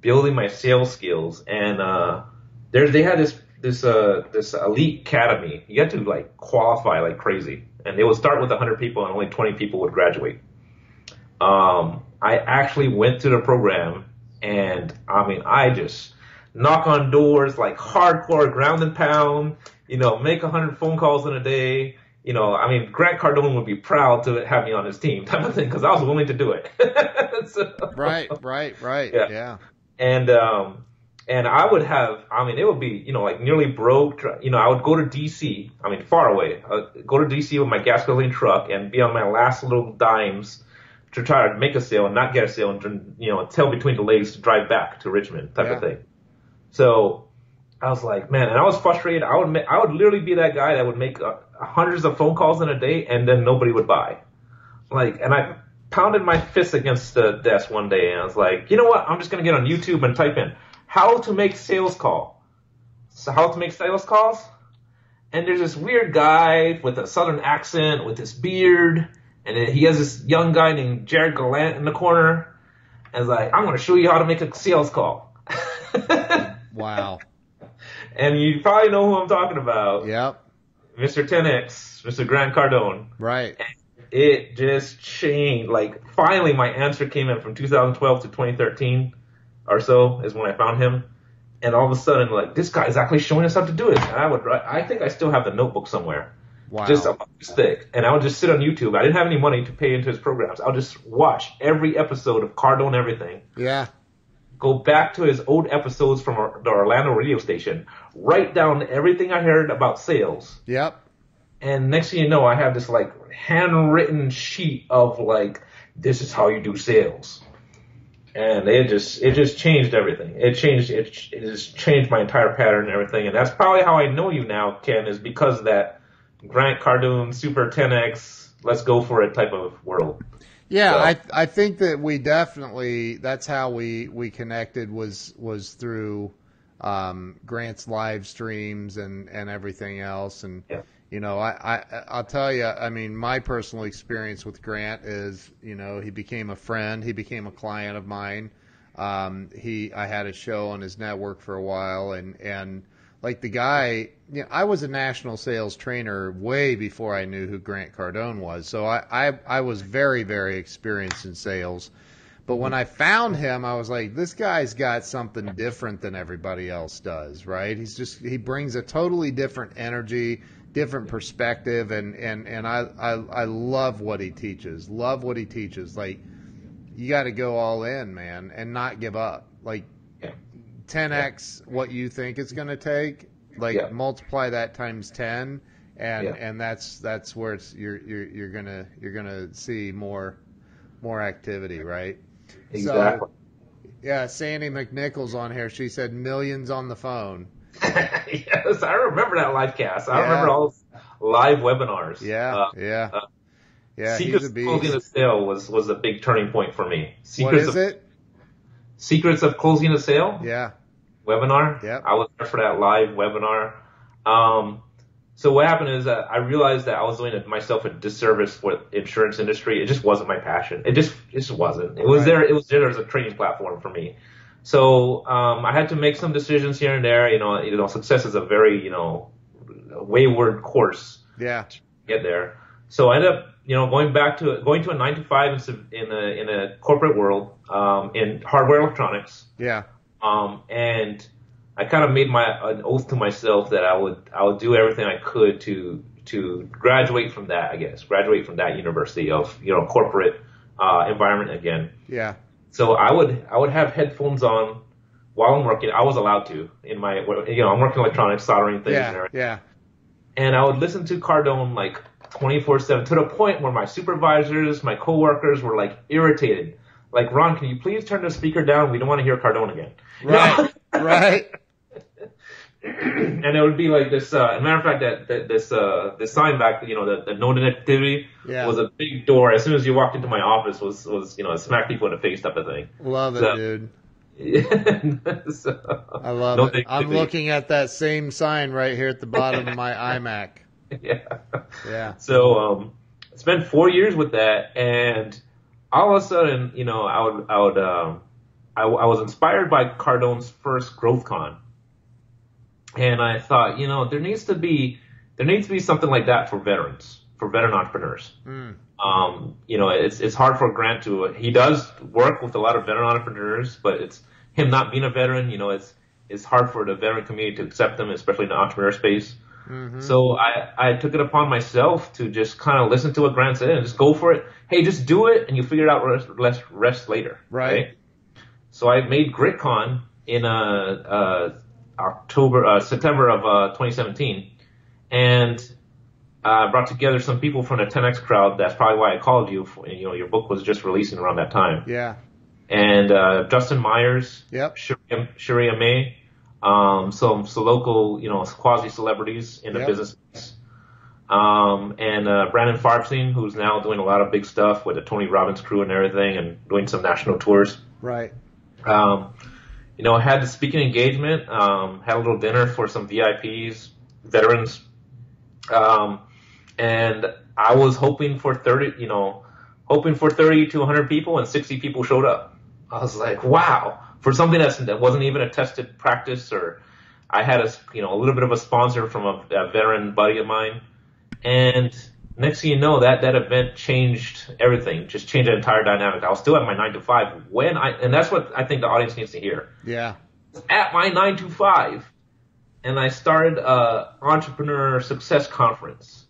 building my sales skills. And uh, there they had this this uh this elite academy. You had to like qualify like crazy, and they would start with 100 people, and only 20 people would graduate. Um, I actually went to the program, and I mean, I just knock on doors like hardcore ground and pound. You know, make 100 phone calls in a day you know, I mean, Grant Cardone would be proud to have me on his team, type of thing, because I was willing to do it. So- Right, right, right. Yeah. Yeah. and um, and I would have, I mean, it would be, you know, like nearly broke. You know, I would go to DC, I mean, far away. Uh, go to DC with my gasoline truck and be on my last little dimes to try to make a sale and not get a sale and you know tell between the legs to drive back to Richmond, type of thing. So I was like, man, and I was frustrated. I would, I would literally be that guy that would make uh, hundreds of phone calls in a day and then nobody would buy. Like, and I pounded my fist against the desk one day and I was like, you know what? I'm just gonna get on YouTube and type in how to make sales call. So how to make sales calls? And there's this weird guy with a southern accent with this beard, and he has this young guy named Jarrod Glandt in the corner. And it's like, I'm gonna show you how to make a sales call. Wow. and you probably know who I'm talking about. Yep. Mr. 10X, Mr. Grant Cardone. Right. It just changed. Like, finally, my answer came in from 2012 to 2013 or so is when I found him. And all of a sudden, like, this guy is actually showing us how to do it. And I would, I think I still have the notebook somewhere. Wow. Just about this thick. And I would just sit on YouTube. I didn't have any money to pay into his programs. I'll just watch every episode of Cardone Everything yeah. Go back to his old episodes from the Orlando radio station, write down everything I heard about sales, Yep. and next thing you know, I have this like handwritten sheet of like, this is how you do sales. And it just, it just changed everything. It changed, it, it just changed my entire pattern and everything. And that's probably how I know you now, Ken, is because of that Grant Cardone Super 10X let's go for it type of world. Yeah, So- I I think that we definitely that's how we we connected was was through um, Grant's live streams and and everything else. And Yeah. you know I, I I'll tell you I mean my personal experience with Grant is you know he became a friend. He became a client of mine. Um, he I had a show on his network for a while and and like the guy you know, I was a national sales trainer way before I knew who Grant Cardone was so I I, I was very very experienced in sales but when I found him, I was like, this guy's got something different than everybody else does, right? He's just he brings a totally different energy, different perspective, and and and I I, I love what he teaches. Love what he teaches. Like you got to go all in, man, and not give up. Like Yeah. 10x what you think it's going to take. Like Yeah. multiply that times 10 and Yeah. and that's that's where it's you're you're you're going to you're going to see more more activity, right? Exactly. Yeah, Sandy McNichols on here. She said millions on the phone. yes, I remember that live cast. I Yeah. remember all those live webinars. Yeah, Uh, yeah, uh, yeah. Secrets of a beast. Sale was, was a big turning point for me. What Secrets is of, it? Secrets of Closing a Sale Yeah, webinar. Yeah. I was there for that live webinar. Um, so what happened is that I realized that I was doing myself a disservice with insurance industry. It just wasn't my passion. It just it just wasn't. It was Right. there. It was there as a training platform for me. So um, I had to make some decisions here and there. You know, you know, success is a very you know wayward course yeah, get there. So I ended up, you know, going back to going to a nine to five in, a in a corporate world um, in hardware electronics, yeah, um, and I kind of made my an oath to myself that I would I would do everything I could to to graduate from that. I guess graduate from that university of you know corporate uh, environment again. yeah, So I would I would have headphones on while I'm working. I was allowed to in my you know I'm working electronics, soldering things and yeah, everything yeah. and I would listen to Cardone like 24/7 to the point where my supervisors, my coworkers were like irritated. Like, Ron, can you please turn the speaker down? We don't want to hear Cardone again. Right, right. and it would be like this. Uh, as a matter of fact, that, that this uh, this sign back, you know, the, the no activity Yeah. was a big door. As soon as you walked into my office, was was you know smack people in the face type of thing. Love it, So- dude. so, I love no it. I'm looking at that same sign right here at the bottom of my iMac. Yeah. Yeah, So um, spent four years with that, and all of a sudden, you know, I would I would um, I, I was inspired by Cardone's first Growth Con, and I thought, you know, there needs to be there needs to be something like that for veterans, for veteran entrepreneurs. Mm. Um, you know, it's it's hard for Grant to he does work with a lot of veteran entrepreneurs, but it's him not being a veteran. You know, it's it's hard for the veteran community to accept them, especially in the entrepreneur space. Hmm So I, I took it upon myself to just kind of listen to what Grant said and just go for it. Hey, just do it and you figure it out rest, rest, rest later. Right. So I made GritCon in uh, uh, October, uh, September of uh, 2017, and uh, brought together some people from the 10x crowd. That's probably why I called you. For, you know, your book was just releasing around that time. Yeah. And uh, Justin Myers, Yep. Sharia, Sharia May, um, some so local, you know, quasi celebrities in the Yep. business. Um, and uh, Brandon Farbstein, who's now doing a lot of big stuff with the Tony Robbins crew and everything, and doing some national tours. Right. Um, you know, had the speaking engagement, um, had a little dinner for some VIPs, veterans, um, and I was hoping for 30, you know, hoping for 30 to 100 people, and 60 people showed up. I was like, wow, for something that's, that wasn't even a tested practice, or I had a, you know, a little bit of a sponsor from a, a veteran buddy of mine, and next thing you know, that that event changed everything, just changed the entire dynamic. I was still at my nine to five when I, and that's what I think the audience needs to hear. Yeah. At my nine to five, and I started a entrepreneur success conference.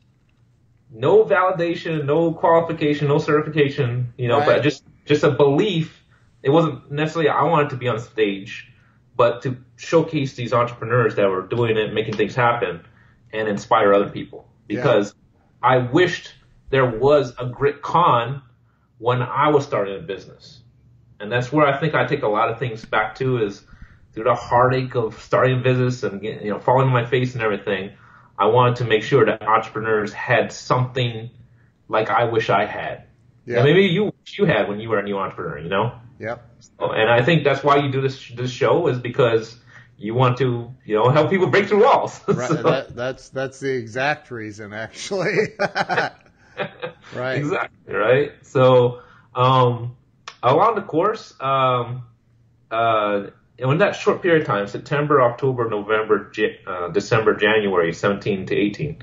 No validation, no qualification, no certification, you know, Right. but just just a belief. It wasn't necessarily I wanted to be on stage, but to showcase these entrepreneurs that were doing it, making things happen, and inspire other people. Yeah. Because I wished there was a grit con when I was starting a business. And that's where I think I take a lot of things back to is through the heartache of starting a business and getting, you know, falling on my face and everything. I wanted to make sure that entrepreneurs had something like I wish I had. Yeah. And maybe you you had when you were a new entrepreneur, you know? Yep. So, and I think that's why you do this this show is because you want to, you know, help people break through walls. Right. So- That, that's that's the exact reason, actually. right. Exactly, right? So, um, along the course, um, uh, in that short period of time, September, October, November, Ja- uh, December, January, 17 to 18,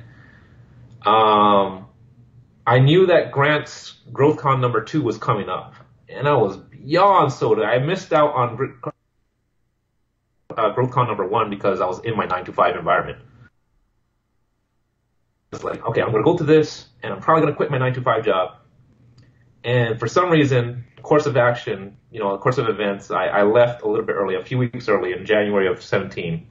um, I knew that Grant's GrowthCon number two was coming up, and I was beyond soda. I missed out on uh, GrowthCon number one because I was in my nine to five environment. It's like, okay, I'm going to go to this, and I'm probably going to quit my nine to five job. And for some reason, course of action, you know, course of events, I, I left a little bit early, a few weeks early in January of 17.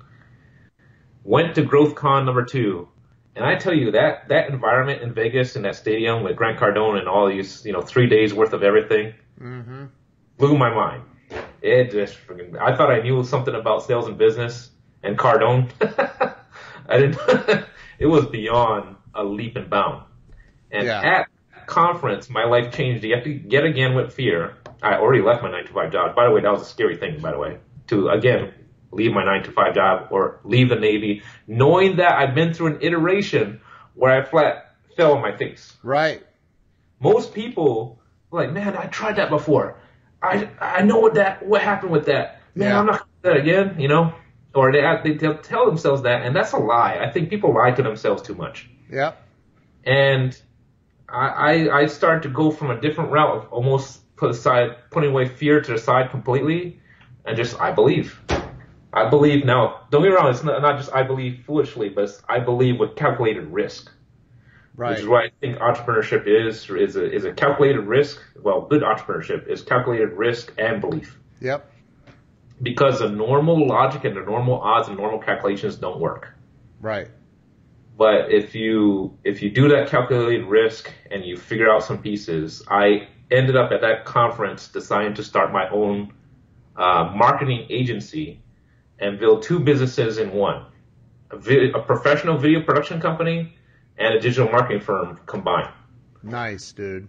Went to GrowthCon number two, and I tell you that that environment in Vegas in that stadium with Grant Cardone and all these, you know, three days worth of everything Mm-hmm. Blew my mind. It just freaking, I thought I knew something about sales and business and Cardone. I didn't, it was beyond a leap and bound. And Yeah. at conference, my life changed yet, yet again with fear. I already left my nine to five job. By the way, that was a scary thing, by the way, to again, leave my nine to five job or leave the Navy, knowing that I've been through an iteration where I flat fell on my face Right. most people like, man, I tried that before. I I know what that what happened with that. Man, Yeah. I'm not gonna do that again. You know, or they they tell themselves that, and that's a lie. I think people lie to themselves too much. Yeah. And I I, I started to go from a different route of almost put aside putting away fear to the side completely, and just I believe. I believe now. Don't get me wrong. It's not, not just I believe foolishly, but it's I believe with calculated risk Right. which is why I think entrepreneurship is is a, is a calculated risk. Well, good entrepreneurship is calculated risk and belief Yep. because the normal logic and the normal odds and normal calculations don't work. Right. But if you if you do that calculated risk and you figure out some pieces, I ended up at that conference deciding to start my own uh, marketing agency and build two businesses in one: a, a professional video production company and a digital marketing firm combined. Nice, dude.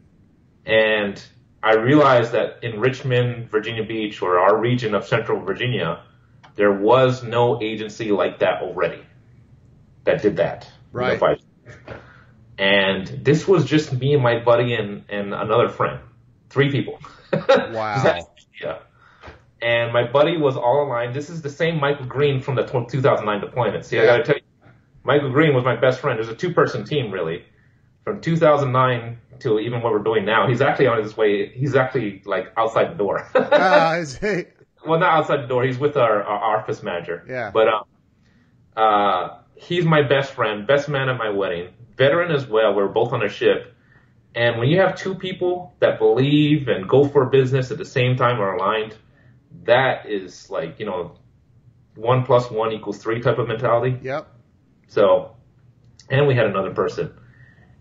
And I realized that in Richmond, Virginia Beach, or our region of Central Virginia, there was no agency like that already that did that. Right. And this was just me and my buddy and, and another friend. Three people. Wow. yeah. And my buddy was all aligned. This is the same Michael Green from the 2009 deployment. See, I gotta tell you, Michael Green was my best friend. There's a two person team really. From 2009 to even what we're doing now. He's actually on his way. He's actually like outside the door. Ah, is he- well, not outside the door. He's with our, our office manager. Yeah. But um, uh, he's my best friend, best man at my wedding, veteran as well. We're both on a ship. And when you have two people that believe and go for business at the same time are aligned, that is like you know, one plus one equals three type of mentality. Yep. So, and we had another person.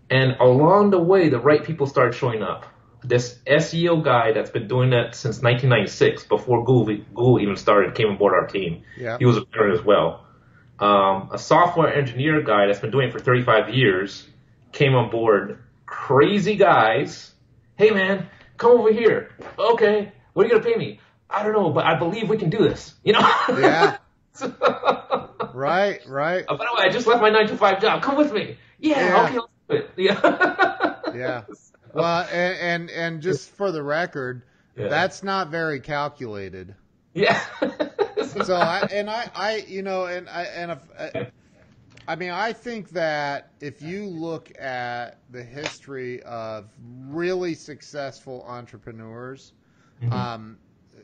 And along the way, the right people started showing up. This SEO guy that's been doing that since 1996, before Google, Google even started, came aboard our team. Yeah. He was a veteran as well. Um, a software engineer guy that's been doing it for 35 years came on board. Crazy guys. Hey man, come over here. Okay, what are you gonna pay me? I don't know, but I believe we can do this. You know? Yeah. Right. Right. Oh, by the way, I just left my nine to five job. Come with me. Yeah, Yeah. okay, let's do it. Yeah. Yeah. Well, and and, and just for the record, Yeah. that's not very calculated. yeah. So I and I I you know and I and if, I, I mean I think that if you look at the history of really successful entrepreneurs, Mhm. um,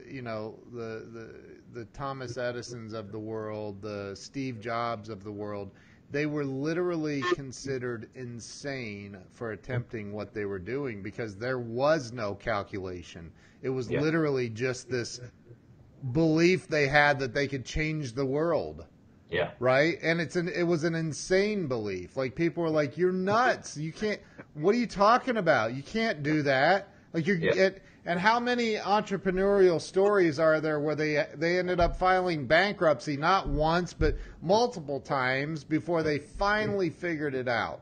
you know the the the Thomas Edisons of the world, the Steve Jobs of the world, they were literally considered insane for attempting what they were doing because there was no calculation. It was Yeah. literally just this belief they had that they could change the world yeah. right and it's an it was an insane belief like people were like you're nuts you can't what are you talking about you can't do that like you're Yeah. it, and how many entrepreneurial stories are there where they they ended up filing bankruptcy not once but multiple times before they finally figured it out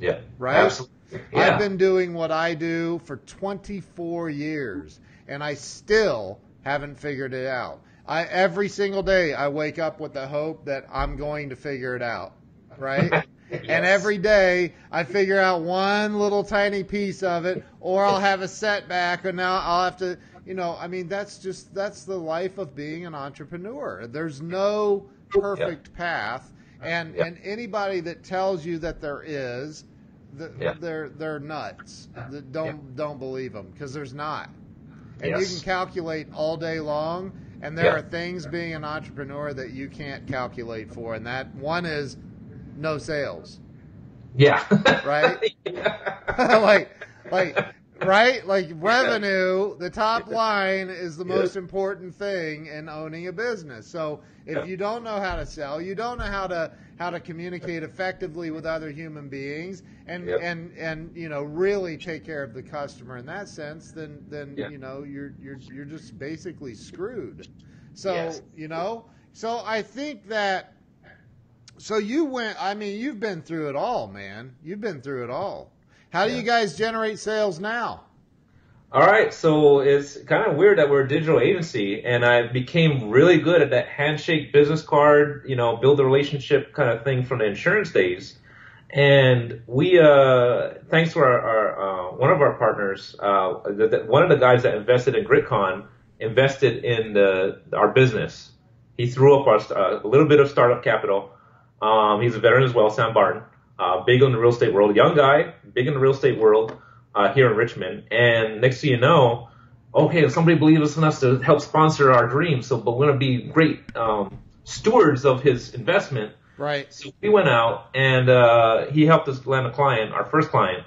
Yeah. Right? Absolutely. Yeah. I've been doing what I do for 24 years, and I still haven't figured it out. I every single day I wake up with the hope that I'm going to figure it out, right? And every day I figure out one little tiny piece of it, or I'll have a setback, and now I'll have to, you know, I mean, that's just that's the life of being an entrepreneur. There's no perfect path, and Yeah. and anybody that tells you that there is, th- Yeah. they're they're nuts. Th- Don't don't believe them because there's not. And you can calculate all day long, and there Yeah. are things being an entrepreneur that you can't calculate for, and that one is no sales, Yeah. Right? Yeah. like like right like revenue. The top line is the most important thing in owning a business. So if you don't know how to sell, you don't know how to how to communicate effectively with other human beings, and Yep. and and you know really take care of the customer in that sense, then then Yeah. you know you're you're you're just basically screwed. So Yes. you know, so I think that. So you went. I mean, you've been through it all, man. You've been through it all. How do Yeah. you guys generate sales now? All right, so it's kind of weird that we're a digital agency, and I became really good at that handshake business card, you know, build a relationship kind of thing from the insurance days. And we, uh, thanks to our, our uh, one of our partners, uh, the, the, one of the guys that invested in GritCon invested in the, our business. He threw up our, uh, a little bit of startup capital. Um, he's a veteran as well, Sam Barton, uh, big in the real estate world, young guy, big in the real estate world uh, here in Richmond. And next thing you know, okay, somebody believes in us to help sponsor our dream. So, but we're going to be great um, stewards of his investment. Right. So we went out and uh, he helped us land a client, our first client.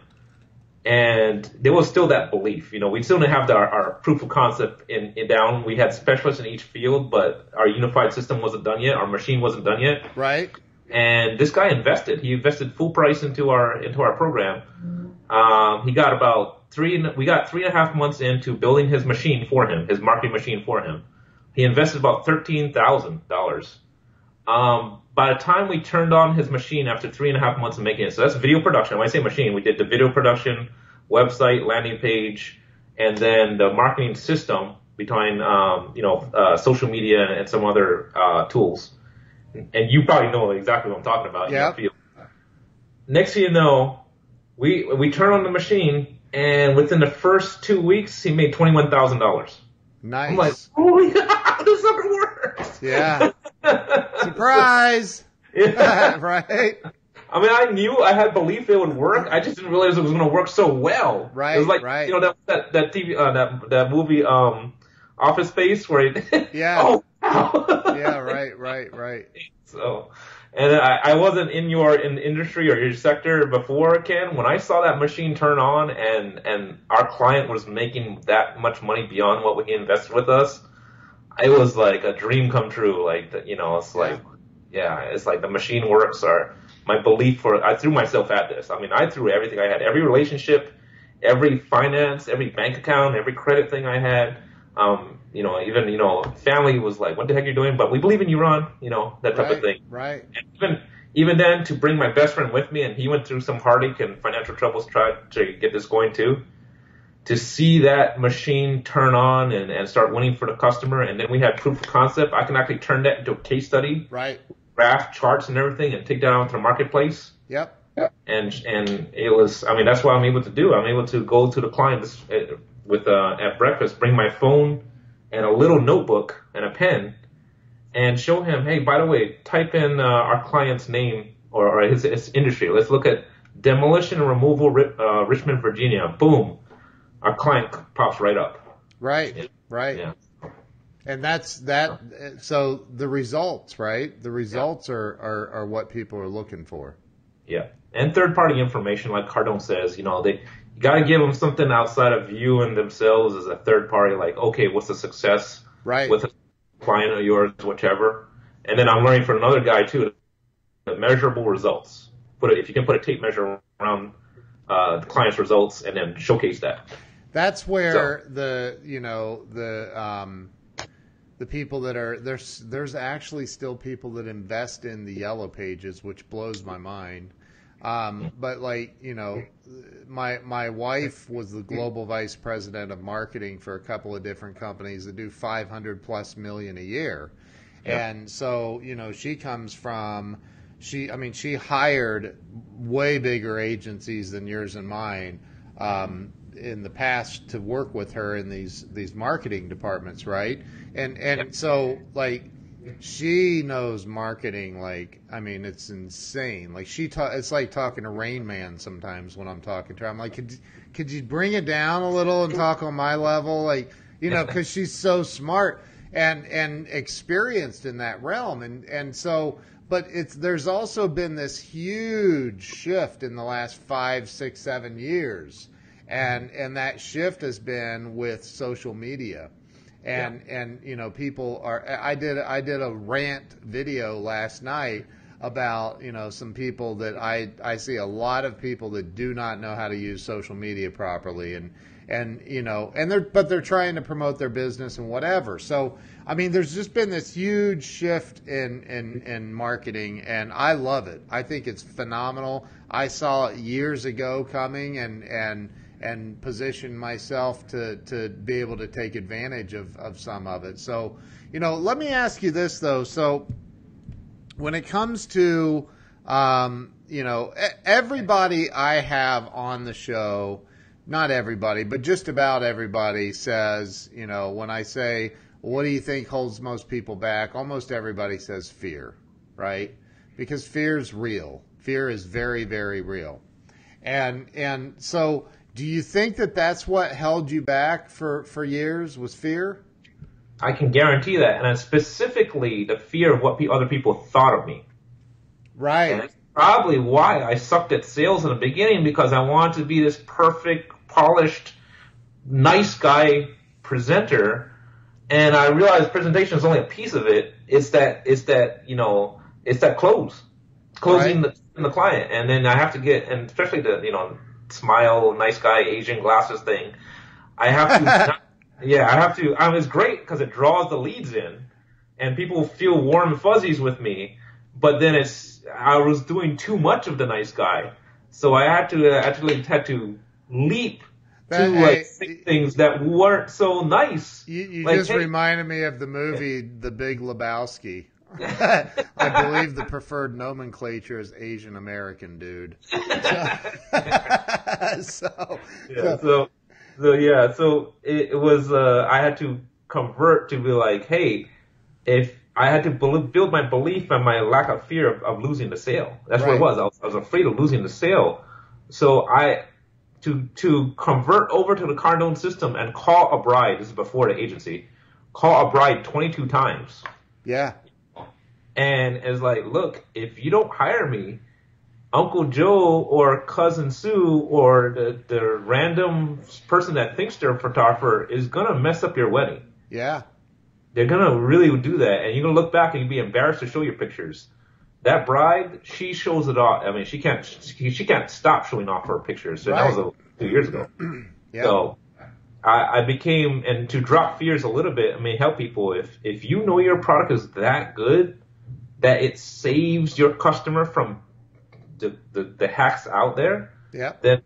And there was still that belief, you know, we still didn't have the, our, our proof of concept in, in down. We had specialists in each field, but our unified system wasn't done yet. Our machine wasn't done yet Right. And this guy invested. He invested full price into our into our program. Um, he got about three. We got three and a half months into building his machine for him, his marketing machine for him. He invested about thirteen thousand dollars. Um, by the time we turned on his machine after three and a half months of making it, so that's video production. When I say machine, we did the video production, website, landing page, and then the marketing system between um, you know uh, social media and some other uh, tools and you probably know exactly what I'm talking about. in your Yep. field. Next thing you know, we we turn on the machine, and within the first two weeks, he made twenty one thousand dollars. Nice. I'm like, holy, this sucker works. Yeah. Surprise. yeah. right. I mean, I knew I had belief it would work. I just didn't realize it was going to work so well. Right, It was like right. you know that that that TV uh, that that movie um Office Space where it, Yeah. oh wow. Yeah. Right. Right. Right. So, and I, I wasn't in your in industry or your sector before, Ken. When I saw that machine turn on and and our client was making that much money beyond what he invested with us, it was like a dream come true. Like you know, it's like yeah, it's like the machine works. Or my belief for I threw myself at this. I mean, I threw everything I had, every relationship, every finance, every bank account, every credit thing I had. Um, you know, even you know, family was like, "What the heck are you doing?" But we believe in you, Ron. You know, that type Right. of thing. Right. And even even then, to bring my best friend with me, and he went through some heartache and financial troubles tried to get this going too. To see that machine turn on and, and start winning for the customer, and then we had proof of concept. I can actually turn that into a case study, Right. graph charts and everything, and take that out to the marketplace. Yep. And and it was, I mean, that's what I'm able to do. I'm able to go to the client uh, with uh, at breakfast, bring my phone and a little notebook and a pen, and show him, hey, by the way, type in uh, our client's name or, or his, his industry. Let's look at demolition and removal, uh, Richmond, Virginia. Boom, our client pops right up. Right. Yeah. Right. Yeah. And that's that. So the results, right? The results are, are, are what people are looking for. Yeah. And third party information, like Cardone says, you know, they got to give them something outside of you and themselves as a third party. Like, okay, what's the success Right. with a client of yours, whichever. And then I'm learning from another guy too, the measurable results. Put it if you can put a tape measure around uh, the client's results and then showcase that. That's where the you know the um, the people that are there's there's actually still people that invest in the yellow pages, which blows my mind. Um, but like you know, my my wife was the global vice president of marketing for a couple of different companies that do 500 plus million a year, yeah. and so you know she comes from she I mean she hired way bigger agencies than yours and mine. Um, in the past to work with her in these these marketing departments, right? And and so like she knows marketing like I mean it's insane. Like she ta- it's like talking to Rain Man sometimes when I'm talking to her. I'm like, could could you bring it down a little and talk on my level, like you know, because she's so smart and and experienced in that realm, and and so. But it's there's also been this huge shift in the last five, six, seven years and and that shift has been with social media and yeah. and you know people are i did i did a rant video last night about you know some people that i i see a lot of people that do not know how to use social media properly and and you know and they're but they're trying to promote their business and whatever. So i mean there's just been this huge shift in in in marketing and i love it. I think it's phenomenal. I saw it years ago coming and and and position myself to, to be able to take advantage of, of some of it. So, you know, let me ask you this though. So, when it comes to, um, you know, everybody I have on the show, not everybody, but just about everybody says, you know, when I say, what do you think holds most people back? Almost everybody says fear, right? Because fear is real. Fear is very, very real. And, and so, do you think that that's what held you back for, for years was fear? I can guarantee that, and specifically the fear of what pe- other people thought of me. Right. And that's probably why I sucked at sales in the beginning because I wanted to be this perfect, polished, nice guy presenter, and I realized presentation is only a piece of it. It's that it's that you know it's that close, closing right. the the client, and then I have to get and especially the you know smile, nice guy, Asian glasses thing. I have to, yeah, I have to. I mean, it's great because it draws the leads in, and people feel warm fuzzies with me. But then it's I was doing too much of the nice guy, so I had to uh, actually had to leap to like hey, things that weren't so nice. You, you like, just hey, reminded me of the movie The Big Lebowski. I believe the preferred nomenclature is Asian American, dude. So, so, yeah, so, so, yeah, so it, it was. Uh, I had to convert to be like, hey, if I had to build my belief and my lack of fear of, of losing the sale. That's right. what it was. I, was. I was afraid of losing the sale. So I to to convert over to the Cardone system and call a bride. This is before the agency. Call a bride 22 times. Yeah and is like, look, if you don't hire me, Uncle Joe or Cousin Sue or the, the random person that thinks they're a photographer is gonna mess up your wedding. Yeah. They're gonna really do that, and you're gonna look back and you'll be embarrassed to show your pictures. That bride, she shows it off. I mean, she can't she, she can't stop showing off her pictures. So right. that was a, two years ago. yeah. So I, I became and to drop fears a little bit. I mean, help people if if you know your product is that good that it saves your customer from the, the, the hacks out there, yeah. then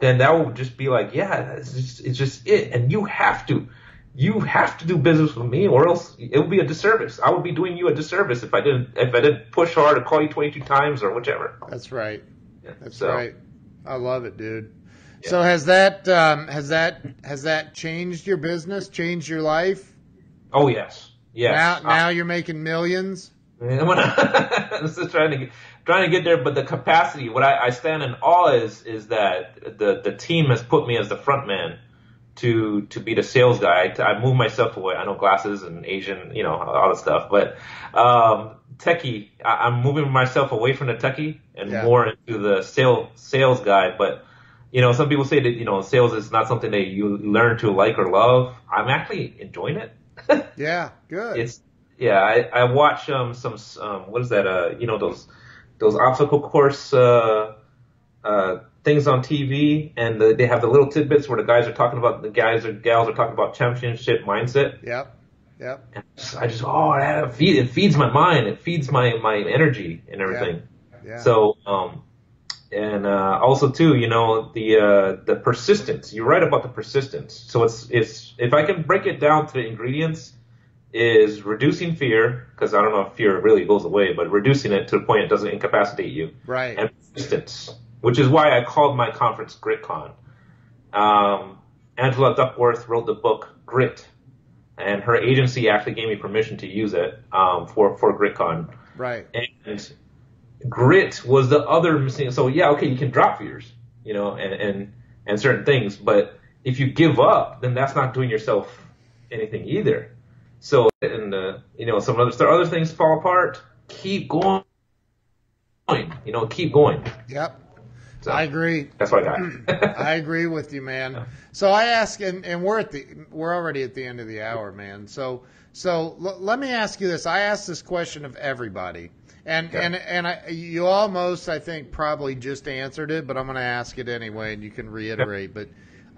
then that will just be like, yeah, it's just, it's just it. And you have to, you have to do business with me, or else it would be a disservice. I would be doing you a disservice if I didn't if I didn't push hard to call you 22 times or whichever. That's right. Yeah. That's so, right. I love it, dude. Yeah. So has that um, has that has that changed your business? Changed your life? Oh yes, yes. Now now uh, you're making millions. I'm still trying to get, trying to get there, but the capacity, what I, I stand in awe is is that the the team has put me as the front man to to be the sales guy. I, I move myself away. I know glasses and Asian, you know, all the stuff, but um, techie. I, I'm moving myself away from the techie and yeah. more into the sales sales guy. But you know, some people say that you know sales is not something that you learn to like or love. I'm actually enjoying it. yeah, good. It's yeah, I, I watch um some um what is that uh you know those those obstacle course uh uh things on TV and the, they have the little tidbits where the guys are talking about the guys or gals are talking about championship mindset. Yep. Yep. And I just oh that feed, it feeds my mind it feeds my my energy and everything. Yeah. yeah. So um and uh, also too, you know, the uh, the persistence. You're right about the persistence. So it's it's if I can break it down to the ingredients, is reducing fear because I don't know if fear really goes away, but reducing it to the point it doesn't incapacitate you. Right. And persistence, which is why I called my conference GritCon. Um, Angela Duckworth wrote the book Grit, and her agency actually gave me permission to use it um, for for GritCon. Right. And grit was the other missing. So yeah, okay, you can drop fears, you know, and and and certain things, but if you give up, then that's not doing yourself anything either. So and uh, you know some other other things fall apart. Keep going, you know, keep going. Yep. So I agree. That's what I got. I agree with you, man. So I ask, and, and we're at the we're already at the end of the hour, man. So so l- let me ask you this. I ask this question of everybody, and Okay. and and I, you almost, I think, probably just answered it, but I'm going to ask it anyway, and you can reiterate. But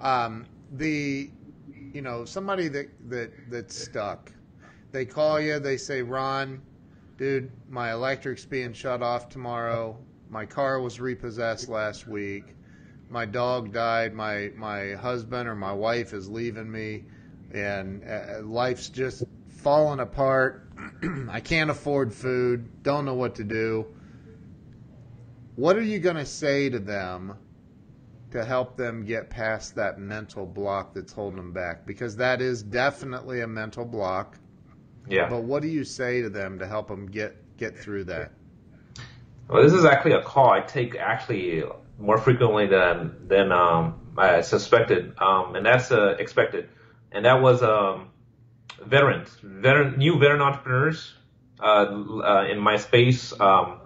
um, the you know somebody that that that's stuck, they call you, they say, Ron, dude, my electric's being shut off tomorrow. My car was repossessed last week. My dog died. My my husband or my wife is leaving me, and uh, life's just falling apart. I can't afford food. Don't know what to do. What are you going to say to them to help them get past that mental block that's holding them back? Because that is definitely a mental block. yeah. But what do you say to them to help them get get through that? Well, this is actually a call I take actually more frequently than than um, I suspected, um, and that's uh, expected. And that was um, veterans, veteran, new veteran entrepreneurs uh, uh, in my space. Um,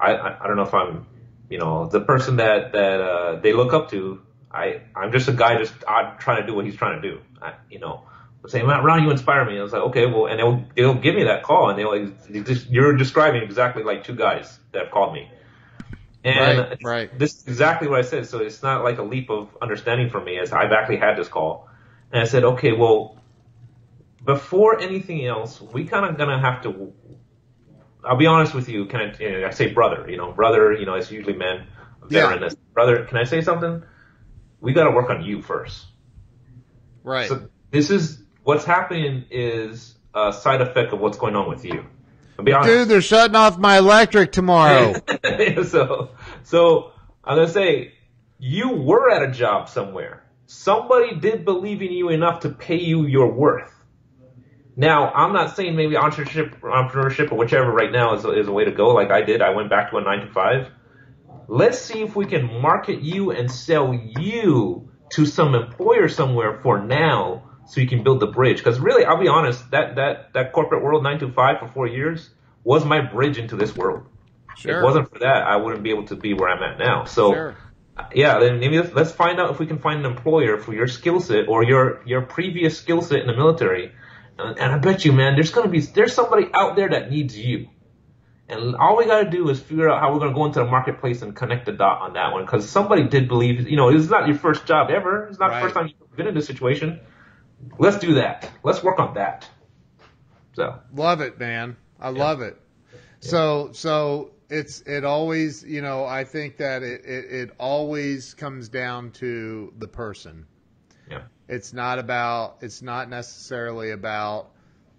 I, I I don't know if I'm, you know, the person that that uh, they look up to. I I'm just a guy just uh, trying to do what he's trying to do. I, you know, saying, "Man, Ron, you inspire me." I was like, "Okay, well," and they'll they'll give me that call, and they'll they just, you're describing exactly like two guys that have called me. And Right, right. this is exactly what I said. So it's not like a leap of understanding for me, as I've actually had this call, and I said, "Okay, well, before anything else, we kind of gonna have to." I'll be honest with you. Can I? You know, I say brother. You know, brother. You know, it's usually men. Yeah. Veteran. Yeah. Brother. Can I say something? We got to work on you first. Right. So this is what's happening is a side effect of what's going on with you. I'll be honest. Dude, they're shutting off my electric tomorrow. so, so I'm gonna say you were at a job somewhere. Somebody did believe in you enough to pay you your worth. Now, I'm not saying maybe entrepreneurship, entrepreneurship or whichever right now is, is a way to go. Like I did, I went back to a nine to five. Let's see if we can market you and sell you to some employer somewhere for now, so you can build the bridge. Because really, I'll be honest, that that that corporate world nine to five for four years was my bridge into this world. If Sure. it wasn't for that, I wouldn't be able to be where I'm at now. So, Sure. yeah, then maybe let's, let's find out if we can find an employer for your skill set or your your previous skill set in the military. And, I bet you, man, there's gonna be there's somebody out there that needs you. And all we gotta do is figure out how we're gonna go into the marketplace and connect the dot on that one. Because somebody did believe, you know, it's not your first job ever. It's not Right. the first time you've been in this situation. Let's do that. Let's work on that. So. Love it, man. I love it. So so it's it always you know I think that it, it it always comes down to the person. Yeah. It's not about it's not necessarily about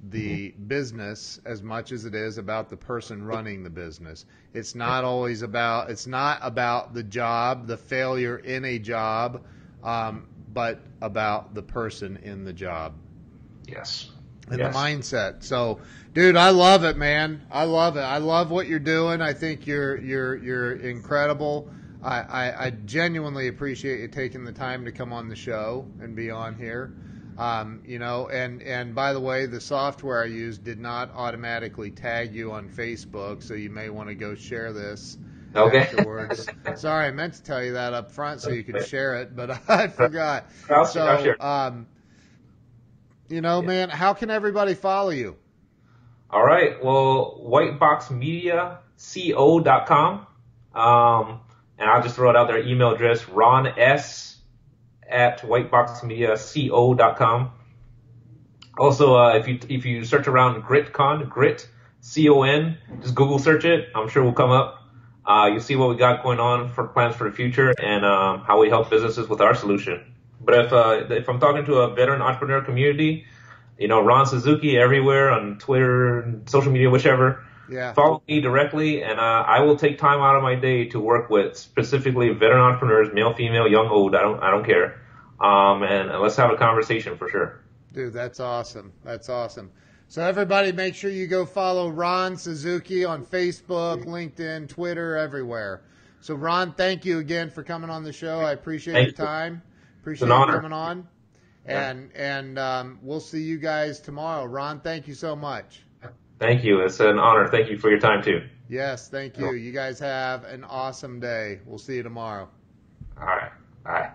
the business as much as it is about the person running the business. It's not always about it's not about the job, the failure in a job, um, but about the person in the job Yes. and Yes. the mindset. So, dude, I love it, man. I love it. I love what you're doing. I think you're you're you're incredible. I, I, I genuinely appreciate you taking the time to come on the show and be on here. Um, you know, and and by the way, the software I used did not automatically tag you on Facebook, so you may want to go share this Okay. afterwards. Sorry, I meant to tell you that up front so you could share it, but I forgot. I'll, so, I'll share. um, you know, man, how can everybody follow you? All right. Well, whiteboxmediaco.com. Um, and I'll just throw it out there. Email address Ron S at whiteboxmediaco.com. Also, uh, if you if you search around GritCon, Grit C O N, just Google search it. I'm sure we'll come up. Uh, you see what we got going on for plans for the future and um, how we help businesses with our solution. But if uh, if I'm talking to a veteran entrepreneur community, you know, Ron Suzuki everywhere on Twitter, social media, whichever. Yeah. Follow me directly, and uh, I will take time out of my day to work with specifically veteran entrepreneurs, male, female, young, old. I don't I don't care. Um, and, and let's have a conversation for sure. Dude, that's awesome. That's awesome. So everybody, make sure you go follow Ron Suzuki on Facebook, LinkedIn, Twitter, everywhere. So Ron, thank you again for coming on the show. I appreciate Thank your you. time. Appreciate an you coming on. And and um, we'll see you guys tomorrow. Ron, thank you so much. Thank you. It's an honor. Thank you for your time too. Yes, thank you. You guys have an awesome day. We'll see you tomorrow. All right. Bye.